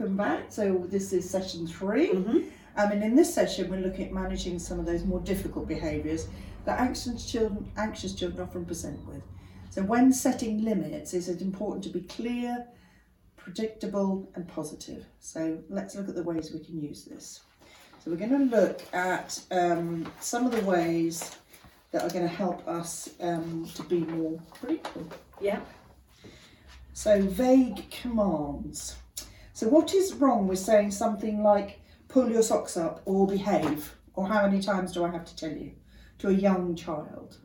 welcome back. So this is session 3 Mhm. Um, and in this session, we're looking at managing some of those more difficult behaviours that anxious children, anxious children often present with. So when setting limits, is it important to be clear, predictable, and positive? So let's look at the ways we can use this. So we're going to look at um, some of the ways that are going to help us um, to be more predictable. Yeah. So vague commands. So what is wrong with saying something like pull your socks up or behave or how many times do I have to tell you to a young child?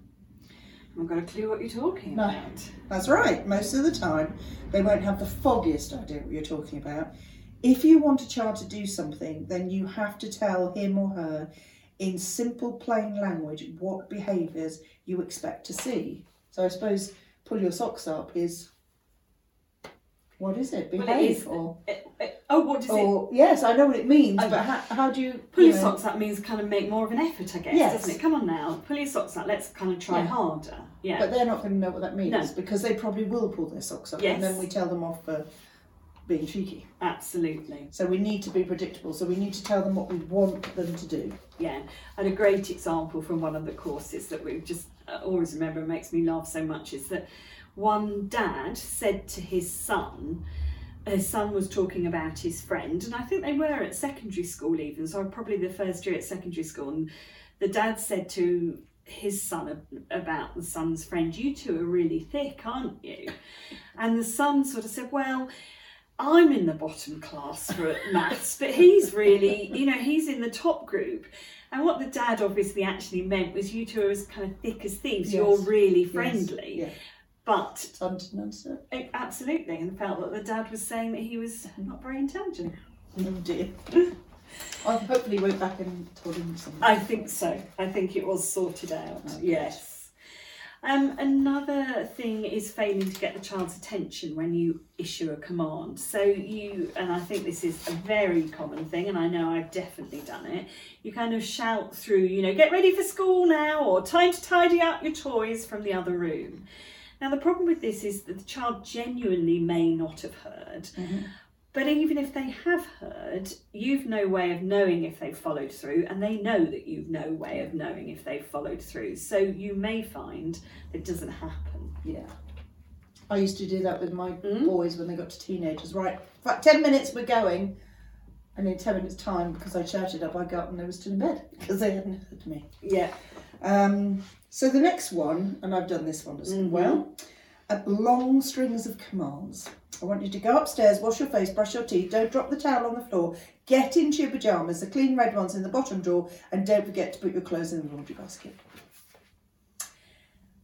I've got a clue what you're talking No. about. That's right. Most of the time they won't have the foggiest idea what you're talking about. If you want a child to do something, then you have to tell him or her in simple plain language what behaviours you expect to see. So I suppose pull your socks up is what is it? Well, Behave it is. or Uh, uh, oh, what does it? Yes, I know what it means, I- but how, how do you Pull you your know- socks up means kind of make more of an effort, I guess, Yes. doesn't it? Come on now, pull your socks up. Let's kind of try Yeah. harder. Yeah. But they're not going to know what that means No. because they probably will pull their socks up, Yes. and then we tell them off for being cheeky. Absolutely. So we need to be predictable. So we need to tell them what we want them to do. Yeah. And a great example from one of the courses that we've just uh, always remember and makes me laugh so much is that one dad said to his son, his son was talking about his friend, and I think they were at secondary school even, so probably the first year at secondary school. And the dad said to his son about the son's friend, You two are really thick, aren't you? And the son sort of said, Well, I'm in the bottom class for maths, but he's really, you know, he's in the top group. And what the dad obviously actually meant was you two are as kind of thick as thieves. You're Yes. really Yes. friendly. Yeah. But understood. eh, absolutely, and felt that the dad was saying that he was not very intelligent. Oh dear. I hopefully went back and told him something. I think so. I think it was sorted out. Okay. Yes. Um, another thing is failing to get the child's attention when you issue a command. So you, and I think this is a very common thing, and I know I've definitely done it. You kind of shout through, you know, get ready for school now, or time to tidy up your toys from the other room. Now the problem with this is that the child genuinely may not have heard, Mhm. but even if they have heard, you've no way of knowing if they've followed through, and they know that you've no way of knowing if they've followed through. So you may find that it doesn't happen. Yeah. I used to do that with my Mm. boys when they got to teenagers. Right, right, 10 minutes, we're going. And in 10 minutes' time, because I shouted up, I got and they were still in bed because they hadn't heard me. Yeah. Um, so the next one, and I've done this one as Mhm. well, uh, long strings of commands. I want you to go upstairs, wash your face, brush your teeth, don't drop the towel on the floor, get into your pyjamas, the clean red ones in the bottom drawer, and don't forget to put your clothes in the laundry basket.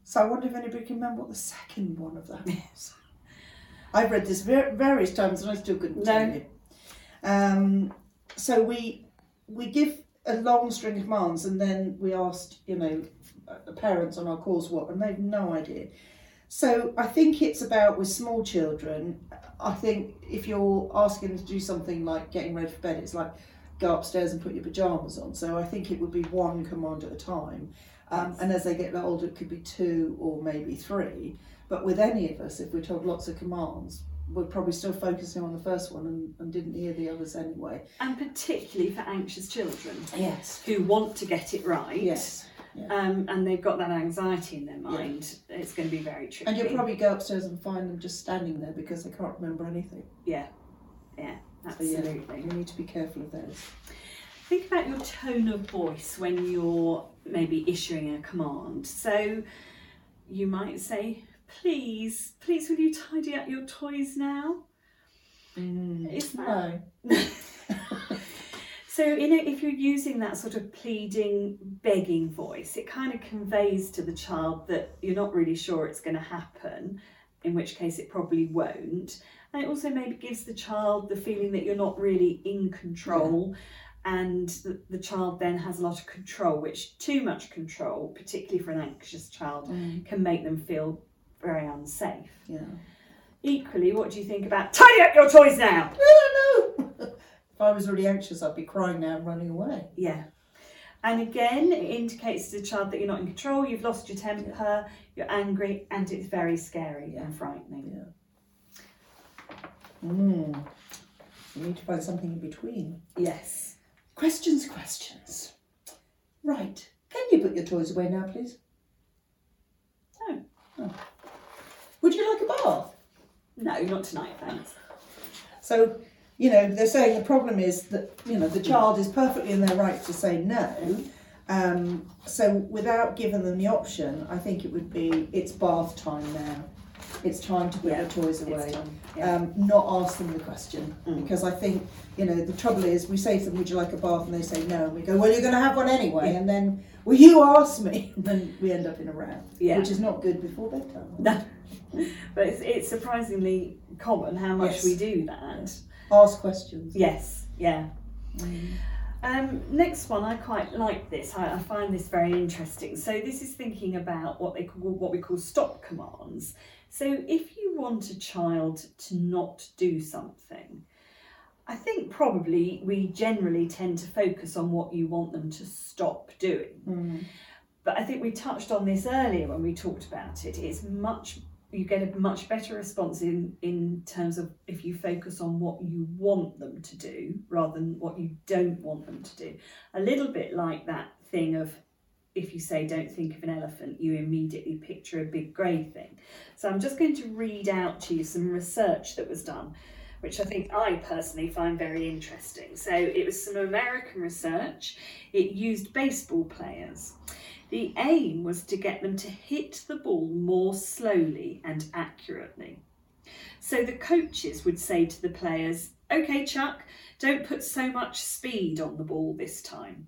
So I wonder if anybody can remember what the second one of that was. I've read this various times and I still couldn't tell No. you. Um, so we we give a long string of commands and then we asked, you know, parents on our course what, and they've no idea. So I think it's about with small children. I think if you're asking them to do something like getting ready for bed, it's like go upstairs and put your pajamas on. So I think it would be one command at a time. Um, and as they get older, it could be two or maybe three. But with any of us, if we're told lots of commands, we're probably still focusing on the first one and, and didn't hear the others anyway. And particularly for anxious children Yes. who want to get it right. Yes. Um, and they've got that anxiety in their mind. It's going to be very tricky. And you'll probably go upstairs and find them just standing there because they can't remember anything. yeah, yeah, So yeah, absolutely. you need to be careful of those. Think about your tone of voice when you're maybe issuing a command. So you might say, please, please, will you tidy up your toys now? Is that No. So, in a, if you're using that sort of pleading, begging voice, it kind of conveys to the child that you're not really sure it's going to happen, in which case it probably won't. And it also maybe gives the child the feeling that you're not really in control, and the, the child then has a lot of control, which too much control, particularly for an anxious child, Mm, can make them feel very unsafe. yeah. Equally, what do you think about tidy up your toys now? I don't know. if I was really anxious, I'd be crying now and running away. Yeah. And again, it indicates to the child that you're not in control, you've lost your temper, you're angry, and it's very scary and frightening. Mm. We need to find something in between. Yes. Questions, questions. Right. Can you put your toys away now, please? No. Oh. Would you like a bath? No, not tonight, thanks. So, you know, they're saying the problem is that, you know, the child is perfectly in their right to say no. Um, so, without giving them the option, I think it would be it's bath time now. It's time to put Yeah, toys away. Yeah. Um, not ask them the question Mm. because I think you know the trouble is we say to them, "Would you like a bath?" and they say no, and we go, "Well, you're going to have one anyway," and then, "Well, you ask me," and then we end up in a row, yeah. which is not good before bedtime. No. but it's, it's surprisingly common how much Yes. we do that. Ask questions. Yes, yeah. Mm. Um, next one, I quite like this. I, I find this very interesting. So this is thinking about what they call what we call stop commands. So if you want a child to not do something, I think probably we generally tend to focus on what you want them to stop doing. Mm. But I think we touched on this earlier when we talked about it. It's much you get a much better response in in terms of if you focus on what you want them to do rather than what you don't want them to do. A little bit like that thing of if you say don't think of an elephant, you immediately picture a big grey thing. So I'm just going to read out to you some research that was done, which I think I personally find very interesting. So it was some American research. It used baseball players. The aim was to get them to hit the ball more slowly and accurately. So the coaches would say to the players, OK, Chuck, don't put so much speed on the ball this time.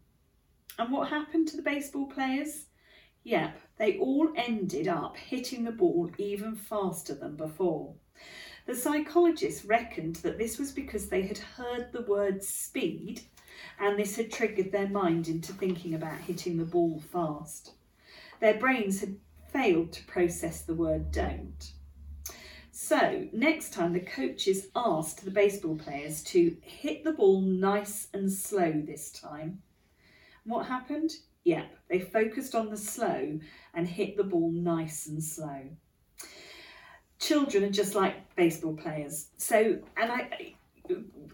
And what happened to the baseball players? Yep, they all ended up hitting the ball even faster than before. The psychologists reckoned that this was because they had heard the word speed and this had triggered their mind into thinking about hitting the ball fast. Their brains had failed to process the word don't. So, next time the coaches asked the baseball players to hit the ball nice and slow this time. What happened? Yep, they focused on the slow and hit the ball nice and slow. Children are just like baseball players. So, and I,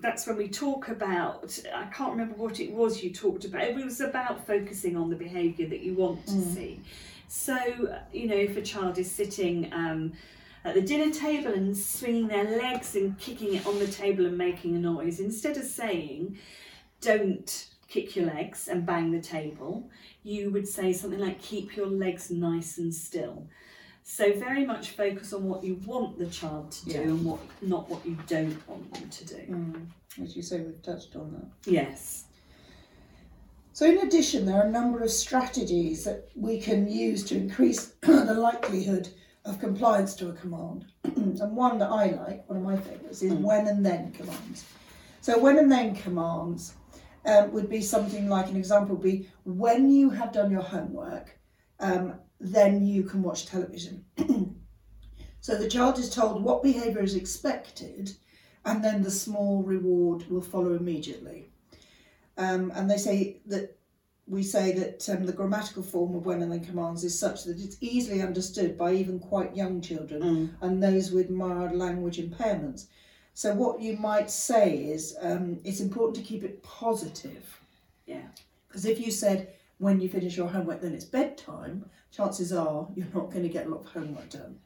that's when we talk about i can't remember what it was you talked about it was about focusing on the behaviour that you want to Mm. see so you know if a child is sitting um, at the dinner table and swinging their legs and kicking it on the table and making a noise instead of saying don't kick your legs and bang the table you would say something like keep your legs nice and still so very much focus on what you want the child to do Yeah. and what not what you don't want them to do Mm. As you say, we've touched on that. Yes. So, in addition, there are a number of strategies that we can use to increase the likelihood of compliance to a command. and one that I like, one of my favourites, is Mm. when and then commands. So, when and then commands um, would be something like an example would be when you have done your homework, um, then you can watch television. so, the child is told what behaviour is expected, and then the small reward will follow immediately. Um, and they say that we say that um, the grammatical form of when and then commands is such that it's easily understood by even quite young children Mm. and those with mild language impairments. So what you might say is um, it's important to keep it positive. Yeah. Because if you said when you finish your homework then it's bedtime, chances are you're not going to get a lot of homework done.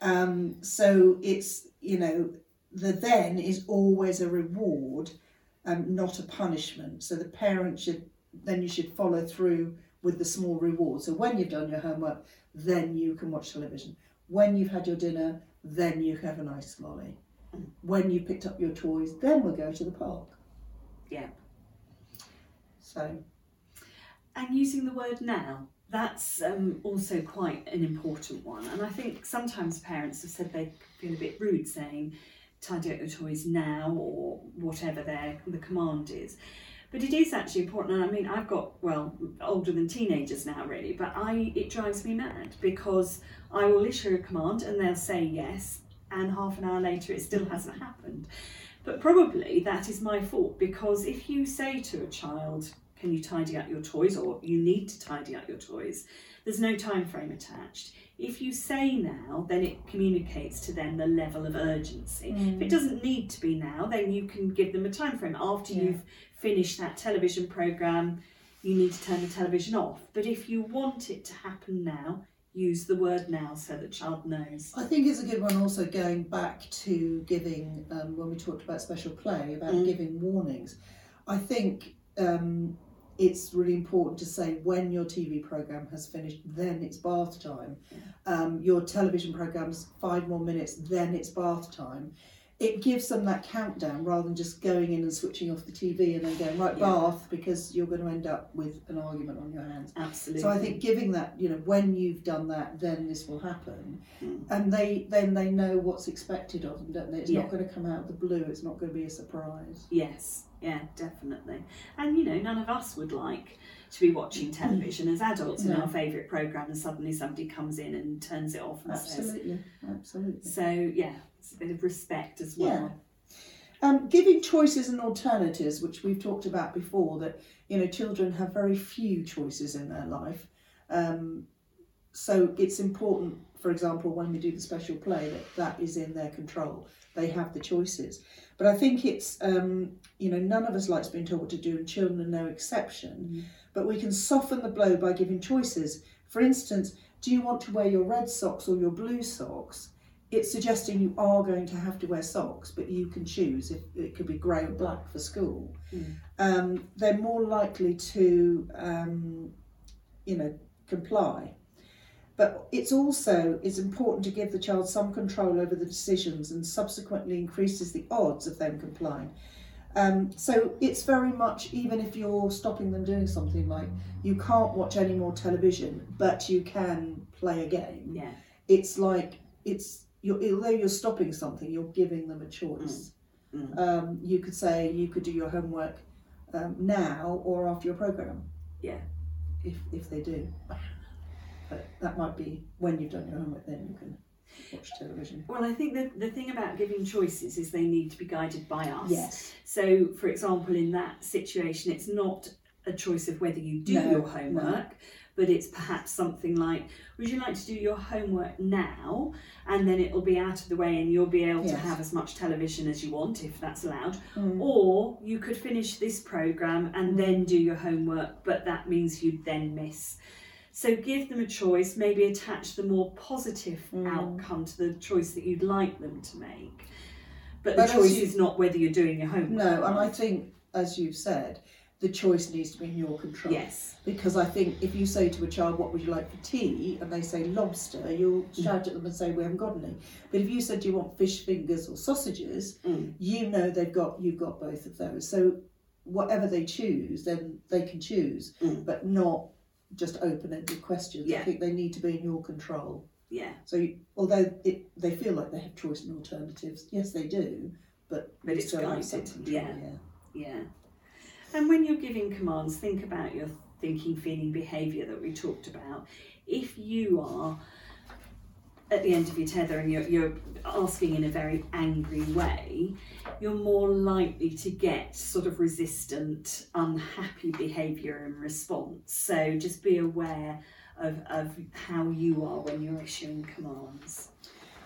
Um, so it's you know the then is always a reward, um, not a punishment. So the parent should then you should follow through with the small reward. So when you've done your homework, then you can watch television. When you've had your dinner, then you have a nice lolly. When you've picked up your toys, then we'll go to the park. Yeah. So And using the word now, that's um, also quite an important one. And I think sometimes parents have said they feel a bit rude saying, tidy up your toys now or whatever their the command is. But it is actually important. And I mean, I've got, well, older than teenagers now, really, but I it drives me mad because I will issue a command and they'll say yes, and half an hour later it still hasn't happened. But probably that is my fault because if you say to a child, can you tidy up your toys or you need to tidy up your toys. There's no time frame attached. If you say now, then it communicates to them the level of urgency. If it doesn't need to be now, then you can give them a time frame. After Yeah. you've finished that television program, you need to turn the television off. But if you want it to happen now, use the word now so the child knows. I think it's a good one also going back to giving, um, when we talked about special play, about Mm. giving warnings. I think um, it's really important to say when your TV programme has finished, then it's bath time. Um, your television programme's five more minutes, then it's bath time. It gives them that countdown rather than just going in and switching off the TV and then going, right, Yeah. bath, because you're going to end up with an argument on your hands. Absolutely. So I think giving that, you know, when you've done that, then this will happen, Mm. and they then they know what's expected of them, don't they? It's Yeah. not going to come out of the blue. It's not going to be a surprise. Yes, yeah, definitely. And you know, none of us would like to be watching television as adults in our favourite programme and suddenly somebody comes in and turns it off and says. Absolutely, absolutely. So yeah, it's a bit of respect as well. Um, giving choices and alternatives, which we've talked about before, that you know children have very few choices in their life. Um, so it's important, for example, when we do the special play, that that is in their control. They have the choices. But I think it's um, you know none of us likes being told what to do, and children are no exception. Mm. But we can soften the blow by giving choices. For instance, do you want to wear your red socks or your blue socks? It's suggesting you are going to have to wear socks, but you can choose if it could be grey or black for school. Mm. Um, they're more likely to, um, you know, comply. But it's also it's important to give the child some control over the decisions and subsequently increases the odds of them complying. Um, so it's very much even if you're stopping them doing something like you can't watch any more television, but you can play a game. Yeah, It's like it's you're, although you're stopping something, you're giving them a choice. Mm. Um, you could say you could do your homework um, now or after your program. Yeah. If if they do, but that might be when you've done your homework. Then you can watch television. Well, I think the, the thing about giving choices is they need to be guided by us. Yes. So, for example, in that situation, it's not a choice of whether you do No, your homework, but it's perhaps something like, would you like to do your homework now? And then it'll be out of the way and you'll be able to have as much television as you want, if that's allowed. Mm. Or you could finish this programme and then do your homework, but that means you'd then miss. So give them a choice, maybe attach the more positive Mm. outcome to the choice that you'd like them to make. But, But the choice you- is not whether you're doing your homework. No, and I think as you've said, the choice needs to be in your control. Yes. Because I think if you say to a child, "What would you like for tea?" and they say lobster, you'll shout at them and say, "We haven't got any." But if you said, "Do you want fish fingers or sausages?" Mm. you know they've got you've got both of those. So whatever they choose, then they can choose, Mm. but not just open-ended questions. I think they need to be in your control. Yeah. So you, although it, they feel like they have choice and alternatives, yes, they do, but But it's still have some guided, yeah. yeah. Yeah. And when you're giving commands, think about your thinking, feeling, behaviour that we talked about. If you are at the end of your tether and you're, you're asking in a very angry way, you're more likely to get sort of resistant, unhappy behaviour in response. So just be aware of, of how you are when you're issuing commands.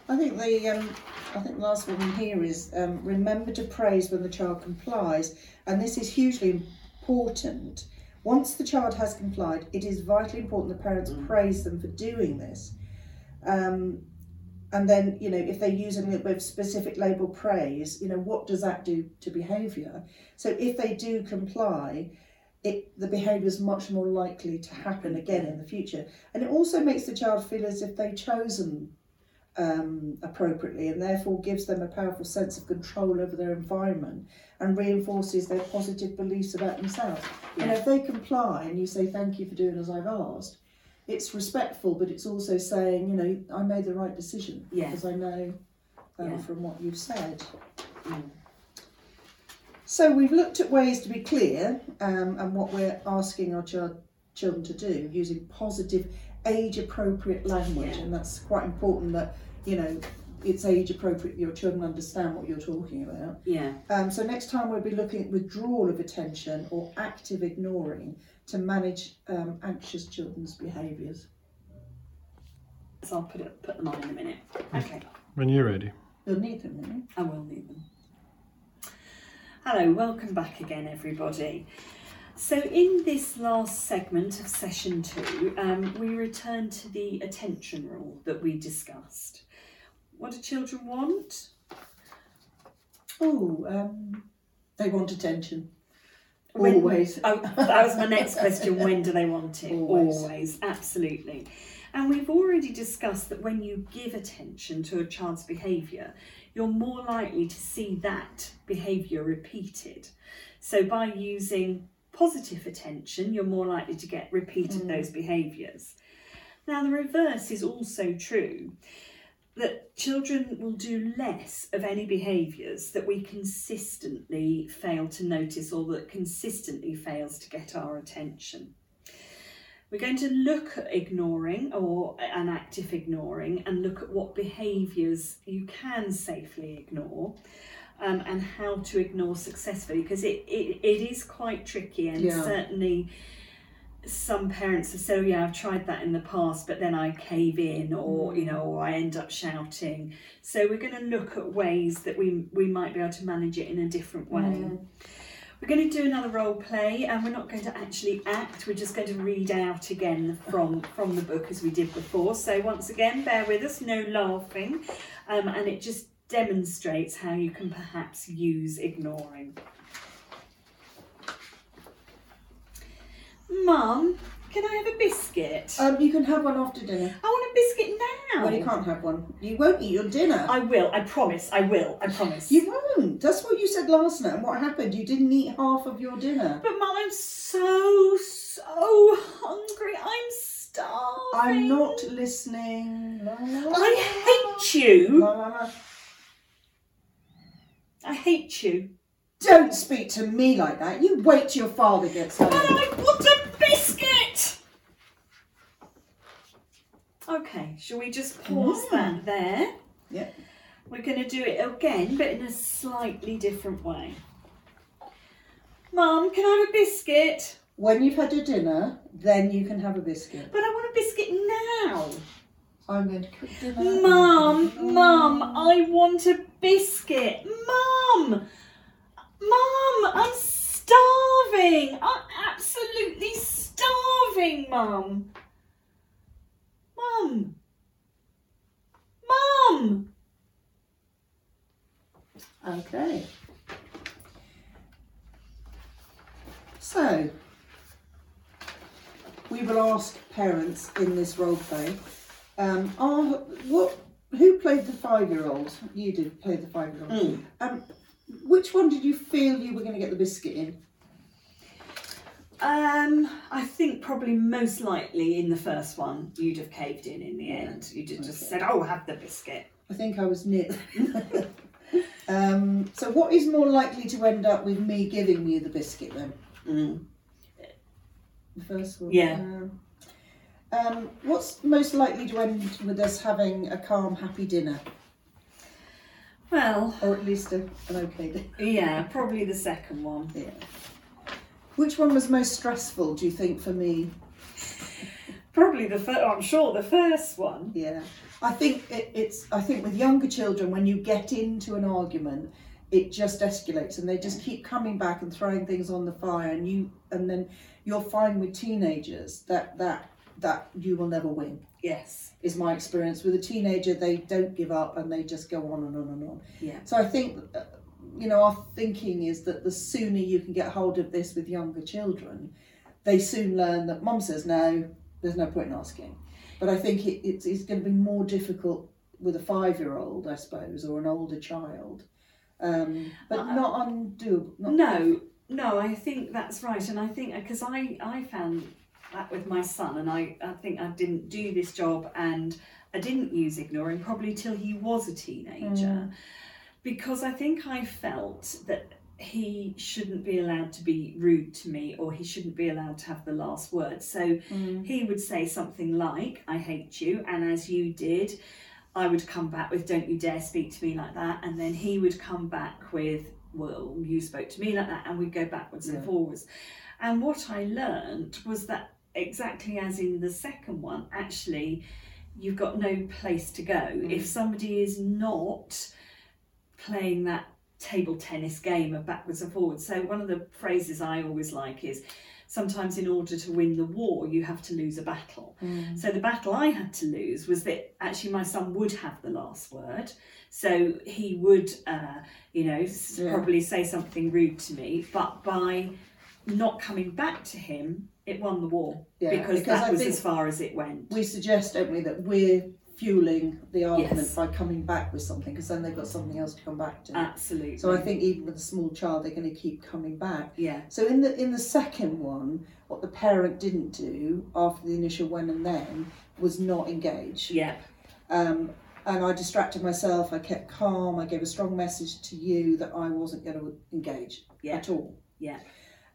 I think the um, I think the last one here is um, remember to praise when the child complies, and this is hugely important. Once the child has complied, it is vitally important the parents Mm. praise them for doing this. Um, and then you know if they're using it with specific label praise, you know what does that do to behaviour? So if they do comply, it the behaviour is much more likely to happen again in the future, and it also makes the child feel as if they've chosen um, appropriately and therefore gives them a powerful sense of control over their environment and reinforces their positive beliefs about themselves. You know, if they comply and you say thank you for doing as I've asked, it's respectful, but it's also saying, you know, I made the right decision Yeah. because I know um, Yeah. from what you've said. Mm. So we've looked at ways to be clear um, and what we're asking our child, children to do using positive, age-appropriate language, Yeah. and that's quite important. That you know it's age appropriate. Your children understand what you're talking about. Yeah. Um, so next time we'll be looking at withdrawal of attention or active ignoring to manage um, anxious children's behaviours. So I'll put it put them on in a minute. Okay. When you're ready. You'll need them, won't you? I will need them. Hello, welcome back again, everybody. So, in this last segment of session two, um, we return to the attention rule that we discussed. What do children want? Oh, um, they want attention. When- Always. Oh, that was my next question. When do they want it? Always. absolutely. And we've already discussed that when you give attention to a child's behaviour, you're more likely to see that behaviour repeated. So by using positive attention, you're more likely to get repeated Mm. those behaviours. Now, the reverse is also true that children will do less of any behaviours that we consistently fail to notice or that consistently fails to get our attention. We're going to look at ignoring or an active ignoring and look at what behaviours you can safely ignore um, and how to ignore successfully because it, it, it is quite tricky and Yeah. certainly some parents said, oh yeah, I've tried that in the past, but then I cave in or, you know, or I end up shouting. So we're going to look at ways that we, we might be able to manage it in a different way. Mm. We're going to do another role play, and we're not going to actually act. We're just going to read out again from from the book as we did before. So once again, bear with us, no laughing, um, and it just demonstrates how you can perhaps use ignoring. Mum, can I have a biscuit? Um, you can have one after dinner. I want a biscuit now. Well, you can't have one. You won't eat your dinner. I will. I promise. I will. I promise. You won't. That's what you said last night. And what happened? You didn't eat half of your dinner. But Mum, I'm so so hungry. I'm starving. I'm not listening. La, la, la, I hate you. I hate you. Don't speak to me like that. You wait till your father gets home. But I a biscuit. Okay, shall we just pause Mm. that there? Yep. We're going to do it again, but in a slightly different way. Mum, can I have a biscuit? When you've had your dinner, then you can have a biscuit. But I want a biscuit now. I'm going to cook dinner. Mum, Mum, I want a biscuit. Mum, Mum, I'm starving. I'm absolutely starving, Mum. Mum. Mum. Okay. So, we will ask parents in this role play, um, are, what, who played the five-year-old? You did play the five-year-old. Um, which one did you feel you were going to get the biscuit in? Um, I think probably most likely in the first one you'd have caved in in the end. You'd have just Okay. said, "Oh, have the biscuit." I think I was near. um, so, what is more likely to end up with me giving you the biscuit then? Mm. The first one. Yeah. Um, um, what's most likely to end with us having a calm, happy dinner, Well, or at least a, an okay dinner? yeah, probably the second one. Yeah. Which one was most stressful? Do you think for me? Probably the first. I'm sure the first one. Yeah. I think it, it's. I think with younger children, when you get into an argument, it just escalates, and they just keep coming back and throwing things on the fire, and you, and then you'll find with teenagers that that that you will never win. Yes. is my experience with a teenager they don't give up and they just go on and on and on Yeah. so i think uh, you know our thinking is that the sooner you can get hold of this with younger children they soon learn that mum says no there's no point in asking. But i think it, it's, it's going to be more difficult with a five year old i suppose or an older child. Um, but Uh, not undoable not No, no, I think that's right, and I think because I I found that with my son, and I I think I didn't do this job, and I didn't use ignoring probably till he was a teenager, because I think I felt that he shouldn't be allowed to be rude to me or he shouldn't be allowed to have the last word so Mm. he would say something like i hate you and as you did I would come back with, Don't you dare speak to me like that. And then he would come back with, Well, you spoke to me like that. And we'd go backwards Yeah. and forwards. And what I learned was that exactly as in the second one, actually, you've got no place to go. Mm. If somebody is not playing that table tennis game of backwards and forwards. So, one of the phrases I always like is, Sometimes, in order to win the war, you have to lose a battle. Mm. So the battle I had to lose was that actually my son would have the last word. So he would, uh, you know, Yeah. probably say something rude to me. But by not coming back to him, it won the war Yeah, because, because that I was as far as it went. we suggest, don't we, that we're fueling the argument Yes. by coming back with something because then they've got something else to come back to. Absolutely. so I think even with a small child, they're going to keep coming back. yeah, So in the in the second one, what the parent didn't do after the initial when and then was not engage. yeah, Um, and I distracted myself. I kept calm. I gave a strong message to you that I wasn't going to engage Yeah. at all. yeah,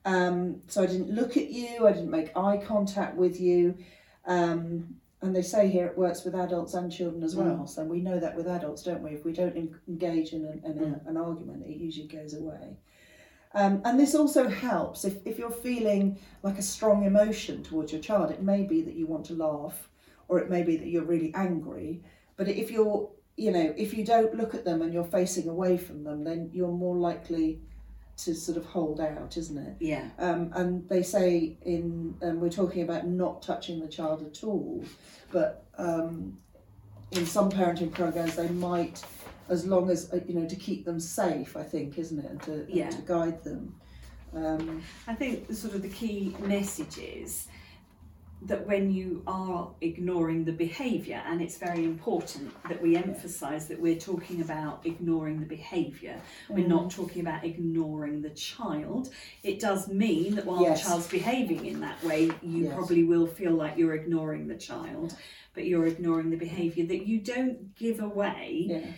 Um, so I didn't look at you. I didn't make eye contact with you. Um, and they say here it works with adults and children as well. So we know that with adults, don't we? If we don't engage in, an, in a, an argument, it usually goes away. Um, and this also helps if, if you're feeling like a strong emotion towards your child. It may be that you want to laugh, or it may be that you're really angry. But if you're, you know, if you don't look at them and you're facing away from them, then you're more likely to sort of hold out, isn't it? yeah, Um, and they say in um, we're talking about not touching the child at all, but um, in some parenting programs they might, as long as uh, you know, to keep them safe. I think, isn't it, and to, and to guide them. Um, I think the sort of the key message is that when you are ignoring the behaviour, and it's very important that we emphasise that we're talking about ignoring the behaviour, we're not mm-hmm. talking about ignoring the child. It does mean that while Yes. the child's behaving in that way, you Yes. probably will feel like you're ignoring the child, but you're ignoring the behaviour, that you don't give away yeah,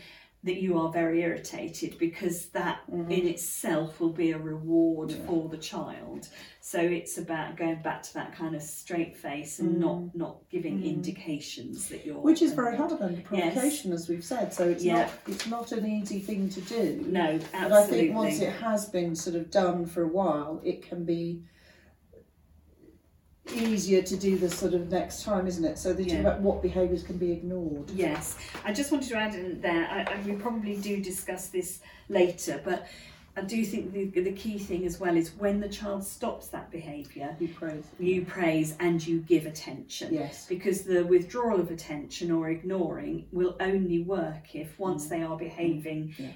that you are very irritated because that in itself will be a reward. Yeah. for the child so it's about going back to that kind of straight face and not not giving indications that you're Mm. which is very hard under Yes. provocation, as we've said. So it's Yeah. not it's not an easy thing to do. no absolutely. But I think once it has been sort of done for a while, it can be easier to do the sort of next time, isn't it? So they talk about what behaviours can be ignored. Yes, I just wanted to add in there, I, and we probably do discuss this later, but I do think the, the key thing as well is when the child stops that behaviour, You praise. you praise and you give attention. Yes. because the withdrawal of attention or ignoring will only work if once Mm. they are behaving Yeah.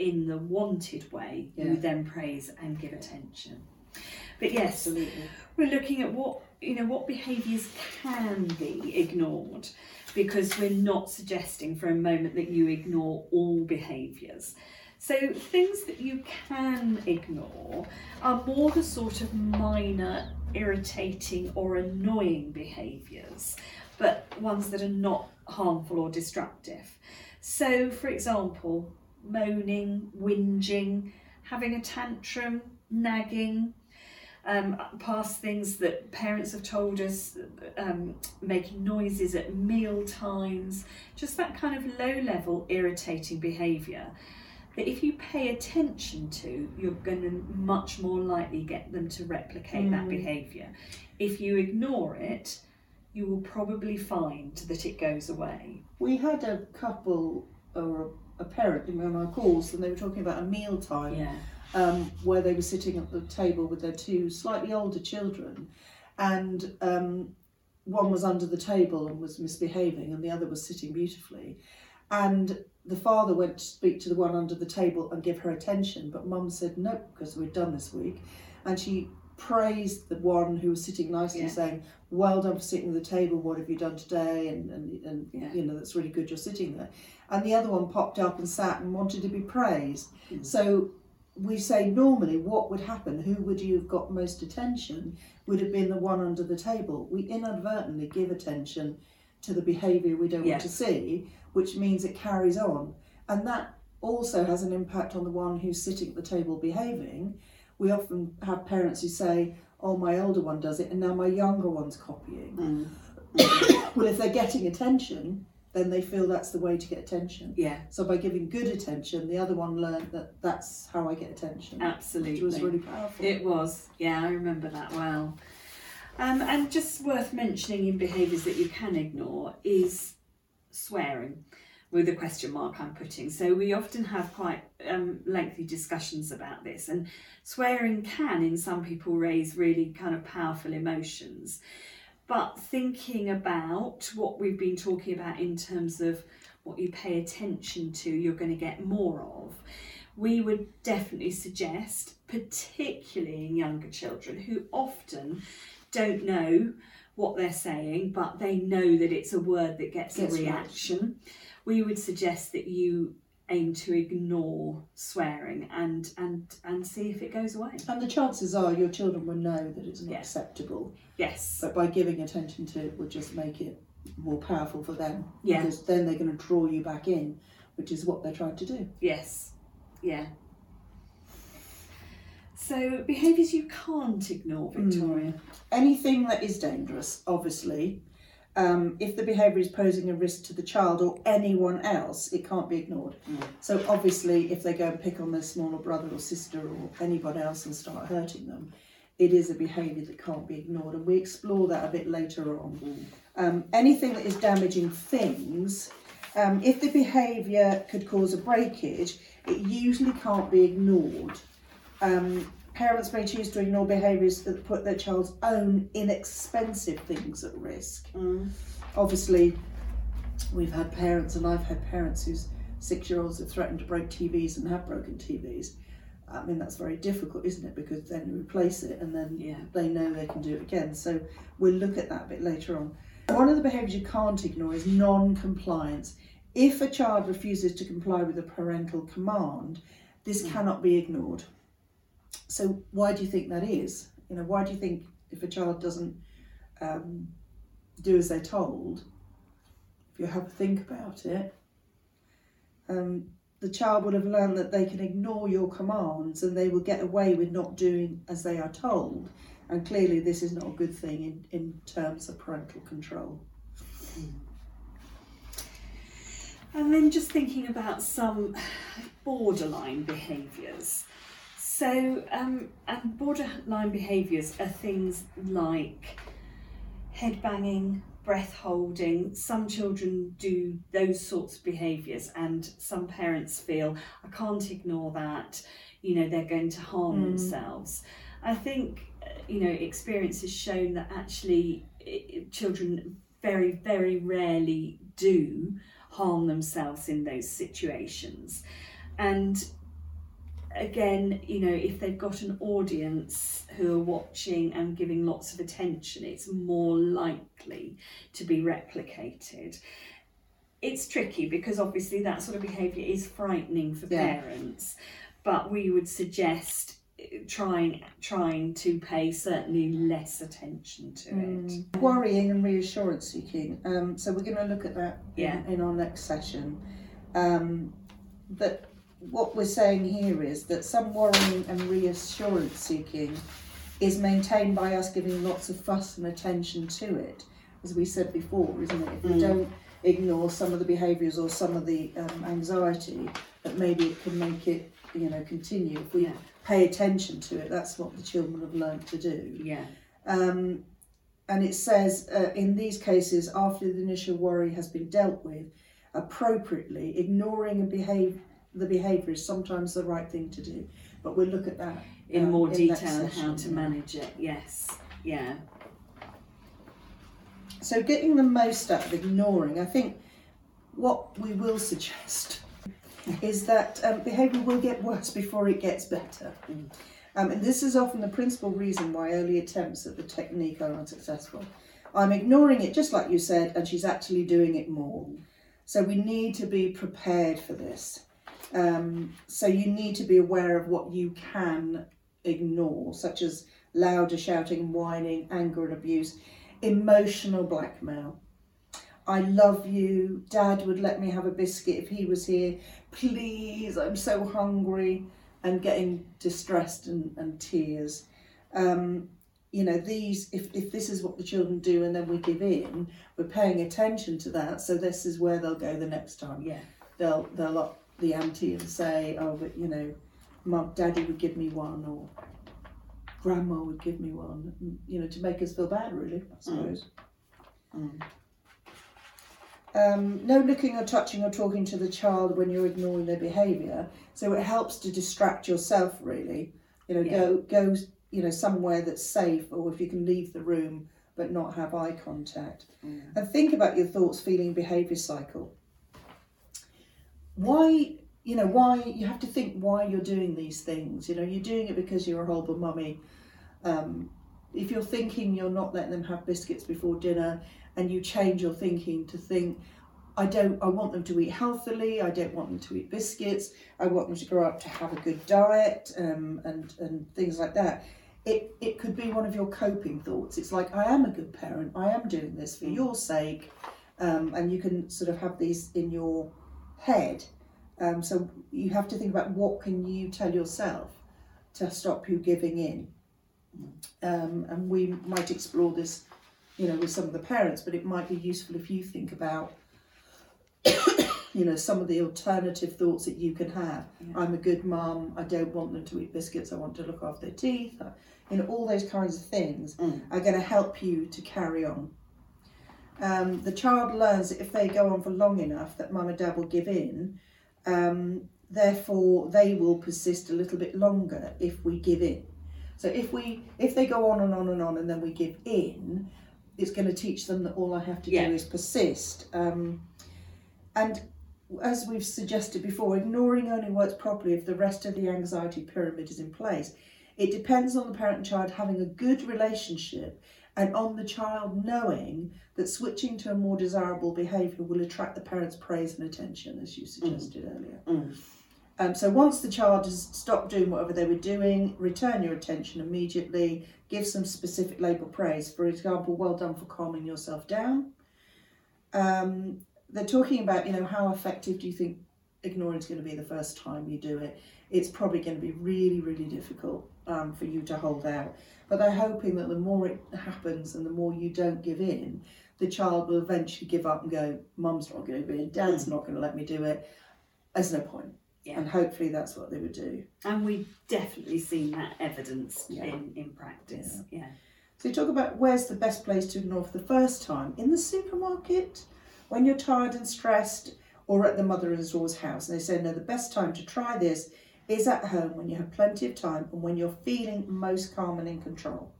in the wanted way, Yeah. you then praise and give attention. But yes, Absolutely. we're looking at what you know what behaviours can be ignored because we're not suggesting for a moment that you ignore all behaviours. So things that you can ignore are more the sort of minor irritating or annoying behaviours, but ones that are not harmful or destructive. So for example, moaning, whinging, having a tantrum, nagging, um, past things that parents have told us, um, making noises at meal times, just that kind of low level irritating behaviour that if you pay attention to, you're going to much more likely get them to replicate that Mm. behaviour. If you ignore it, you will probably find that it goes away. We had a couple or a parent on our calls, and they were talking about a meal time. Yeah. Um, where they were sitting at the table with their two slightly older children, and um, one was under the table and was misbehaving, and the other was sitting beautifully. And the father went to speak to the one under the table and give her attention, but mum said no, because we'd done this week. And she praised the one who was sitting nicely, Yeah. saying, Well done for sitting at the table, what have you done today? And, and, and Yeah. you know, that's really good you're sitting there. And the other one popped up and sat and wanted to be praised. Mm. So we say normally what would happen, who would you have got most attention, would have been the one under the table. We inadvertently give attention to the behaviour we don't Yeah. want to see, which means it carries on. And that also has an impact on the one who's sitting at the table behaving. We often have parents who say, Oh, my older one does it, and now my younger one's copying. Mm. well, if they're getting attention, then they feel that's the way to get attention. Yeah, So by giving good attention, the other one learned that that's how I get attention, absolutely. which was really powerful. It was, yeah, I remember that well. Um, and just worth mentioning in behaviours that you can ignore is swearing with a question mark I'm putting. So we often have quite um, lengthy discussions about this, and swearing can, in some people, raise really kind of powerful emotions. But thinking about what we've been talking about in terms of what you pay attention to, you're going to get more of. We would definitely suggest, particularly in younger children who often don't know what they're saying, but they know that it's a word that gets Gets a right. reaction. We would suggest that you aim to ignore swearing and and and see if it goes away. and the chances are your children will know that it's not Yeah. acceptable, Yes. but by giving attention to it will just make it more powerful for them. Yeah. Because then they're going to draw you back in, which is what they're trying to do. Yes. Yeah. So behaviours you can't ignore, hmm. Victoria. Anything that is dangerous, obviously, um, if the behaviour is posing a risk to the child or anyone else, it can't be ignored. Mm. So obviously, if they go and pick on their smaller brother or sister or anybody else and start hurting them, it is a behaviour that can't be ignored, and we explore that a bit later on. Um, anything that is damaging things, um, if the behaviour could cause a breakage, it usually can't be ignored. Um, parents may choose to ignore behaviours that put their child's own inexpensive things at risk. Mm. Obviously, we've had parents, and I've had parents whose six year olds have threatened to break TVs and have broken TVs. I mean, that's very difficult, isn't it? Because then you replace it and then Yeah. they know they can do it again. So we'll look at that a bit later on. One of the behaviours you can't ignore is non compliance. If a child refuses to comply with a parental command, this Mm. cannot be ignored. So why do you think that is? You know, why do you think if a child doesn't um, do as they're told, if you have a think about it, um, the child would have learned that they can ignore your commands and they will get away with not doing as they are told. And clearly, this is not a good thing in, in terms of parental control. And then just thinking about some borderline behaviours. So, um, and borderline behaviours are things like head banging, breath holding. Some children do those sorts of behaviours, and some parents feel, I can't ignore that, you know, they're going to harm Mm. themselves. I think, uh, you know, experience has shown that actually i- children very, very rarely do harm themselves in those situations. And again, you know, if they've got an audience who are watching and giving lots of attention, it's more likely to be replicated. It's tricky because obviously that sort of behaviour is frightening for Yeah. parents, but we would suggest uh, trying trying to pay certainly less attention to it. Worrying and reassurance seeking. Um, so we're going to look at that in, Yeah. in our next session. Um, but what we're saying here is that some worrying and reassurance seeking is maintained by us giving lots of fuss and attention to it, as we said before, isn't it? If we Mm. don't ignore some of the behaviours or some of the um, anxiety, that maybe it can make it, you know, continue. If we Yeah. pay attention to it, that's what the children have learned to do. Yeah. Um, and it says uh, in these cases, after the initial worry has been dealt with appropriately, ignoring and behave the behaviour is sometimes the right thing to do. But we'll look at that In um, more next detail on how to manage it. Yes. Yeah. So getting the most out of ignoring, I think what we will suggest is that um, behaviour will get worse before it gets better. Mm. Um, and this is often the principal reason why early attempts at the technique are unsuccessful. I'm ignoring it, just like you said, and she's actually doing it more. So we need to be prepared for this. Um, so you need to be aware of what you can ignore, such as louder shouting whining, anger and abuse, emotional blackmail. I love you. Dad would let me have a biscuit if he was here. Please, I'm so hungry. And getting distressed and, and tears. Um, you know these if, if this is what the children do and then we give in we're paying attention to that so this is where they'll go the next time Yeah. they'll they'll up the ante and say oh but you know mum daddy would give me one or grandma would give me one mm, you know to make us feel bad really i suppose Mm. um, no looking or touching or talking to the child when you're ignoring their behaviour so it helps to distract yourself really you know Yeah. go go you know somewhere that's safe or if you can leave the room but not have eye contact Mm. and think about your thoughts feeling behaviour cycle why you know why you have to think why you're doing these things. You know you're doing it because you're a horrible mummy. Um, if you're thinking you're not letting them have biscuits before dinner and you change your thinking to think I don't I want them to eat healthily I don't want them to eat biscuits I want them to grow up to have a good diet um, and and things like that it it could be one of your coping thoughts. It's like I am a good parent I am doing this for your sake um, and you can sort of have these in your head um, so you have to think about what can you tell yourself to stop you giving in um, and we might explore this you know with some of the parents but it might be useful if you think about you know some of the alternative thoughts that you can have Yeah. i'm a good mum i don't want them to eat biscuits i want to look after their teeth uh, you know all those kinds of things Mm. are going to help you to carry on um, the child learns that if they go on for long enough that mum and dad will give in um, therefore they will persist a little bit longer if we give in. So if we if they go on and on and on and then we give in it's going to teach them that all i have to Yeah. do is persist. Um, and as we've suggested before ignoring only works properly if the rest of the anxiety pyramid is in place. It depends on the parent and child having a good relationship and on the child knowing that switching to a more desirable behaviour will attract the parent's praise and attention, as you suggested earlier. Mm. Um, so once the child has stopped doing whatever they were doing, return your attention immediately, give some specific label praise. For example, well done for calming yourself down. Um, they're talking about, you know, how effective do you think ignoring is going to be the first time you do it? It's probably going to be really, really difficult um, for you to hold out. But they're hoping that the more it happens and the more you don't give in, the child will eventually give up and go, Mum's not going to be in, Dad's hmm. not going to let me do it. There's no point. Yeah. And hopefully that's what they would do. And we've definitely seen that evidence Yeah. in, in practice. Yeah. So you talk about where's the best place to ignore for the first time? In the supermarket, when you're tired and stressed, or at the mother-in-law's house. And they say, no, the best time to try this is at home when you have plenty of time and when you're feeling most calm and in control.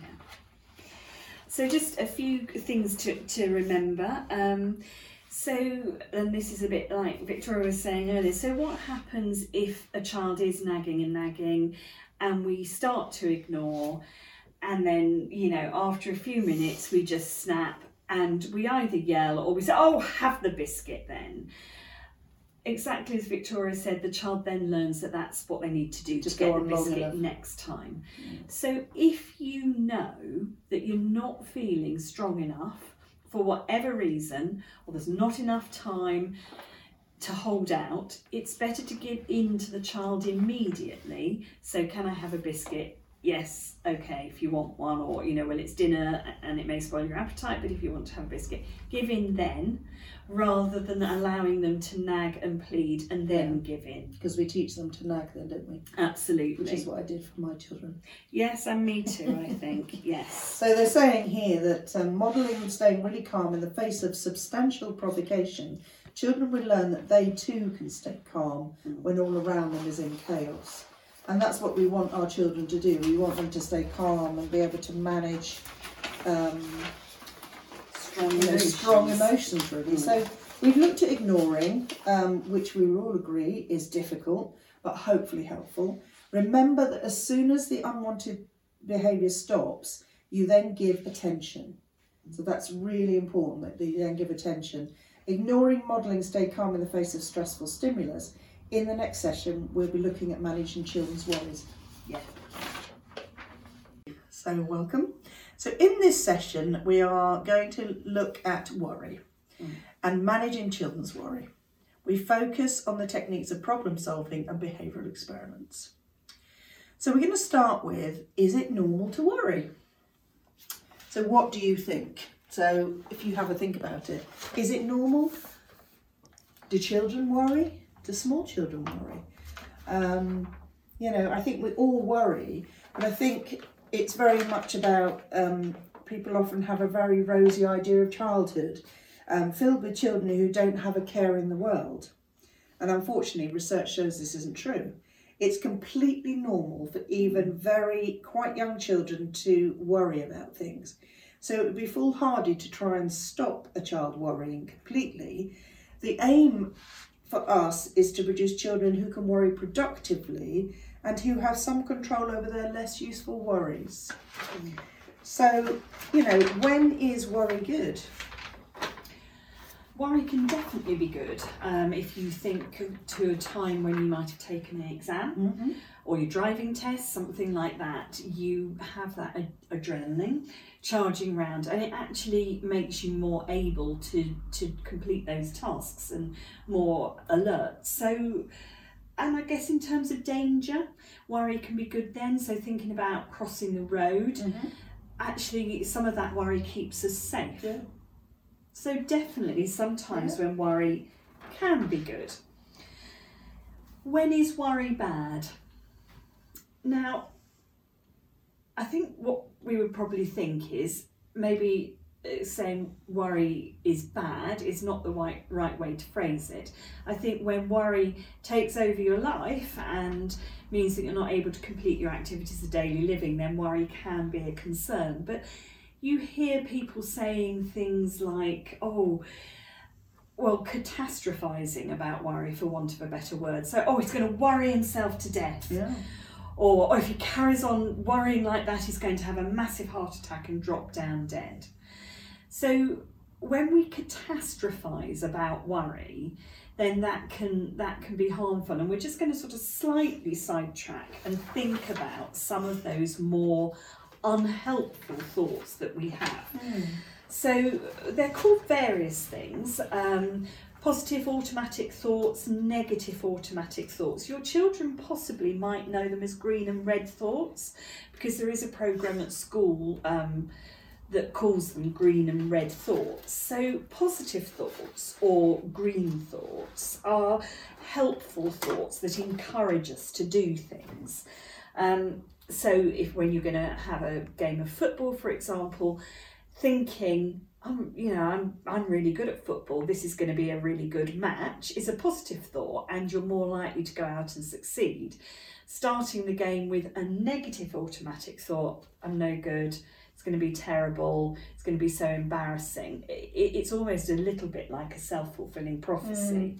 Yeah. So just a few things to, to remember. Um, so, and this is a bit like Victoria was saying earlier. So, what happens if a child is nagging and nagging, and we start to ignore, and then you know after a few minutes we just snap and we either yell or we say, "Oh, have the biscuit then." Exactly as Victoria said, the child then learns that that's what they need to do Just to get the biscuit next time. So if you know that you're not feeling strong enough for whatever reason, or there's not enough time to hold out, it's better to give in to the child immediately. So, can I have a biscuit? Yes, okay, if you want one, or you know, well, it's dinner and it may spoil your appetite, but if you want to have a biscuit, give in then rather than allowing them to nag and plead and then give in. Because we teach them to nag then, don't we? Absolutely. Which is what I did for my children. Yes, and me too, I think. Yes. So they're saying here that um, modelling and staying really calm in the face of substantial provocation, children will learn that they too can stay calm when all around them is in chaos. And that's what we want our children to do. We want them to stay calm and be able to manage um, Strong you know, emotions. strong emotions really. So we've looked at ignoring, um, which we all agree is difficult, but hopefully helpful. Remember that as soon as the unwanted behaviour stops, you then give attention. So that's really important that you then give attention. Ignoring modelling, stay calm in the face of stressful stimulus. In the next session, we'll be looking at managing children's worries. Yeah. So, welcome. So, in this session, we are going to look at worry mm. and managing children's worry. We focus on the techniques of problem solving and behavioural experiments. So we're going to start with is it normal to worry? So, what do you think? So, if you have a think about it, is it normal? Do children worry? Do small children worry? Um, you know, I think we all worry, but I think it's very much about um, people often have a very rosy idea of childhood, um, filled with children who don't have a care in the world. And unfortunately, research shows this isn't true. It's completely normal for even very quite young children to worry about things. So it would be foolhardy to try and stop a child worrying completely. The aim for us is to produce children who can worry productively and who have some control over their less useful worries. So, you know, when is worry good? Worry can definitely be good um, if you think to a time when you might have taken an exam Mm-hmm. or your driving test, something like that. You have that ad- adrenaline charging round, and it actually makes you more able to to complete those tasks and more alert. So. And I guess in terms of danger, worry can be good then. So thinking about crossing the road, Mm-hmm. actually some of that worry keeps us safe. Yeah. So definitely sometimes when worry can be good. When is worry bad? Now, I think what we would probably think is maybe uh, saying worry is bad is not the right, right way to phrase it. I think when worry takes over your life and means that you're not able to complete your activities of daily living, then worry can be a concern. But you hear people saying things like, oh, well, catastrophizing about worry, for want of a better word. So, oh, he's going to worry himself to death. Yeah. Or, or if he carries on worrying like that, he's going to have a massive heart attack and drop down dead. So, when we catastrophize about worry, then that can that can be harmful. And we're just going to sort of slightly sidetrack and think about some of those more unhelpful thoughts that we have. So they're called various things. Um, positive automatic thoughts, negative automatic thoughts. Your children possibly might know them as green and red thoughts because there is a program at school um, that calls them green and red thoughts. So, positive thoughts or green thoughts are helpful thoughts that encourage us to do things. Um, so, if when you're going to have a game of football, for example, thinking I'm, you know, I'm, I'm really good at football. This is going to be a really good match. Is a positive thought, and you're more likely to go out and succeed. Starting the game with a negative automatic thought, I'm no good. It's going to be terrible. It's going to be so embarrassing. It, it's almost a little bit like a self fulfilling prophecy.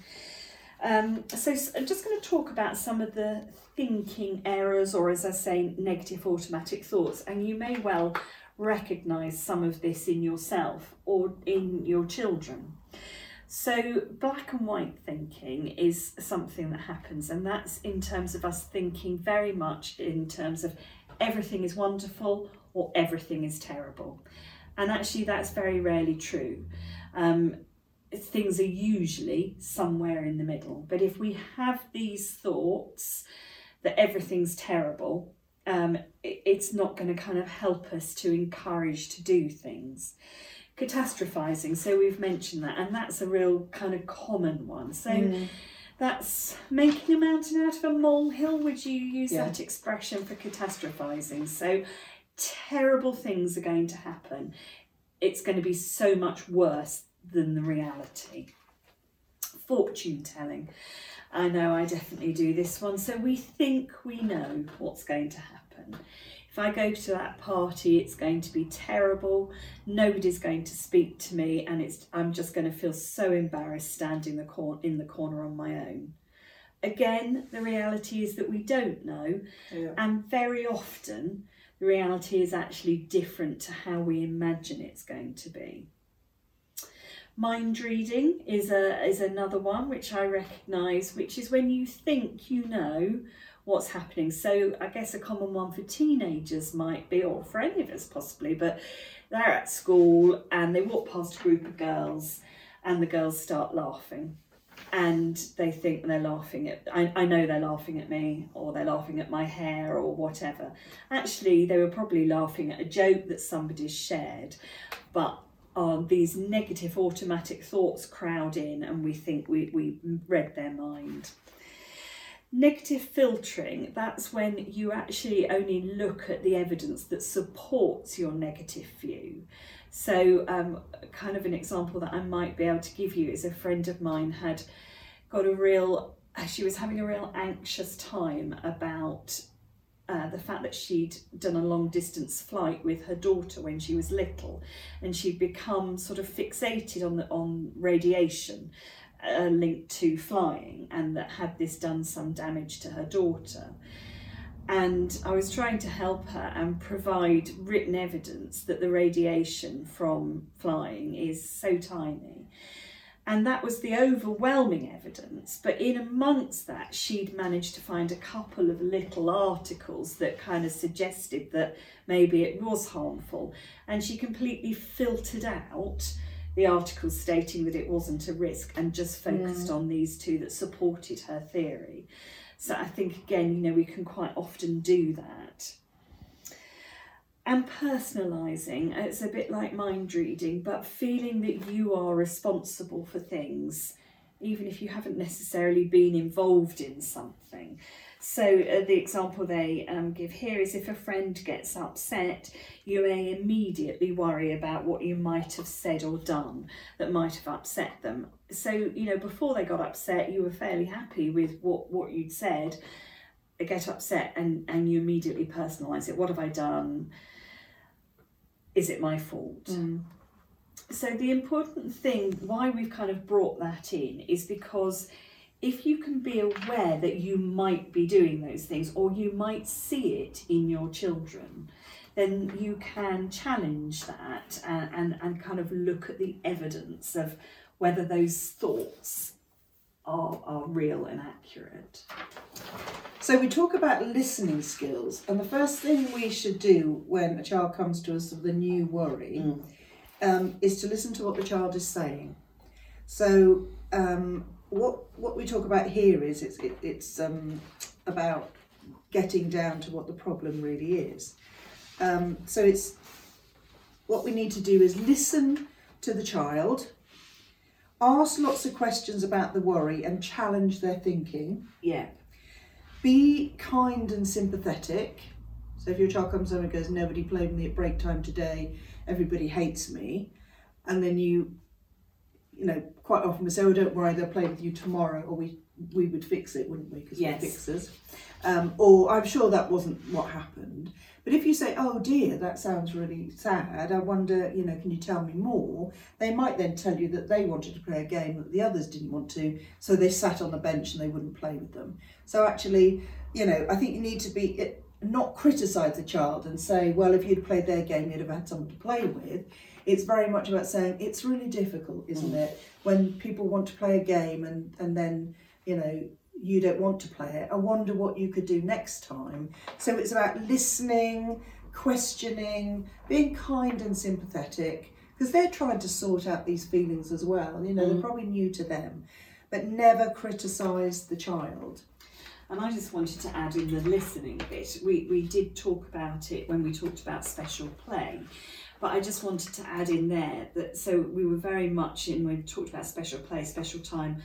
Um, so I'm just going to talk about some of the thinking errors, or as I say, negative automatic thoughts, and you may well recognize some of this in yourself or in your children. So, black and white thinking is something that happens, and that's in terms of us thinking very much in terms of everything is wonderful or everything is terrible. And actually, that's very rarely true. Um, things are usually somewhere in the middle. But if we have these thoughts that everything's terrible, um, it's not going to kind of help us to encourage to do things. Catastrophizing, so we've mentioned that, and that's a real kind of common one. So Mm. that's making a mountain out of a molehill. Would you use Yeah. that expression for catastrophizing? So terrible things are going to happen. It's going to be so much worse than the reality. Fortune telling. I know I definitely do this one. So we think we know what's going to happen. If I go to that party, it's going to be terrible. Nobody's going to speak to me, and it's I'm just going to feel so embarrassed standing the cor- in the corner on my own. Again, the reality is that we don't know, Yeah. and very often the reality is actually different to how we imagine it's going to be. Mind reading is a is another one which I recognise, which is when you think you know what's happening. So I guess a common one for teenagers might be, or for any of us possibly, but they're at school and they walk past a group of girls and the girls start laughing. and they think they're laughing at I, I know they're laughing at me or they're laughing at my hair or whatever actually they were probably laughing at a joke that somebody's shared but um, these negative automatic thoughts crowd in and we think we, we read their mind. Negative filtering that's when you actually only look at the evidence that supports your negative view. So, um, kind of an example that I might be able to give you is a friend of mine had got a real, she was having a real anxious time about uh, the fact that she'd done a long distance flight with her daughter when she was little, and she'd become sort of fixated on the on radiation uh, linked to flying, and that had this done some damage to her daughter and I was trying to help her and provide written evidence that the radiation from flying is so tiny. And that was the overwhelming evidence. But in amongst that, she'd managed to find a couple of little articles that kind of suggested that maybe it was harmful. And she completely filtered out the articles stating that it wasn't a risk and just focused yeah. on these two that supported her theory. So I think again, you know, we can quite often do that. And personalising, it's a bit like mind reading, but feeling that you are responsible for things, even if you haven't necessarily been involved in something. So uh, the example they um, give here is if a friend gets upset, you may immediately worry about what you might have said or done that might have upset them. So you know before they got upset, you were fairly happy with what what you'd said. They get upset and and you immediately personalise it. What have I done? Is it my fault? Mm. So the important thing why we've kind of brought that in is because if you can be aware that you might be doing those things or you might see it in your children, then you can challenge that and, and, and kind of look at the evidence of whether those thoughts are, are real and accurate. So we talk about listening skills, and the first thing we should do when a child comes to us with a new worry mm. um, is to listen to what the child is saying. So um, what what we talk about here is it's it, it's um, about getting down to what the problem really is. Um, so it's what we need to do is listen to the child, ask lots of questions about the worry and challenge their thinking. Yeah. Be kind and sympathetic. So if your child comes home and goes, "Nobody played me at break time today. Everybody hates me," and then you you know, quite often we say, "Oh, don't worry, they'll play with you tomorrow," or we we would fix it, wouldn't we? Because yes. we're fixers. Um, or I'm sure that wasn't what happened. But if you say, "Oh dear, that sounds really sad," I wonder, you know, can you tell me more? They might then tell you that they wanted to play a game that the others didn't want to, so they sat on the bench and they wouldn't play with them. So actually, you know, I think you need to be it, not criticise the child and say, "Well, if you'd played their game, you'd have had someone to play with." it's very much about saying it's really difficult, isn't mm. it? When people want to play a game and, and then, you know, you don't want to play it. I wonder what you could do next time. So it's about listening, questioning, being kind and sympathetic, because they're trying to sort out these feelings as well. You know, mm. they're probably new to them, but never criticise the child. And I just wanted to add in the listening bit. We, we did talk about it when we talked about special play. But I just wanted to add in there that so we were very much in when we talked about special play, special time,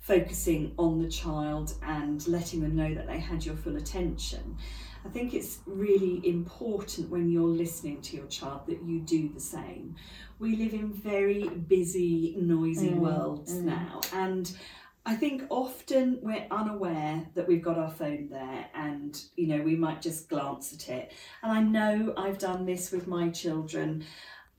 focusing on the child and letting them know that they had your full attention. I think it's really important when you're listening to your child that you do the same. We live in very busy, noisy mm, worlds mm. now, and I think often we're unaware that we've got our phone there and you know we might just glance at it. And I know I've done this with my children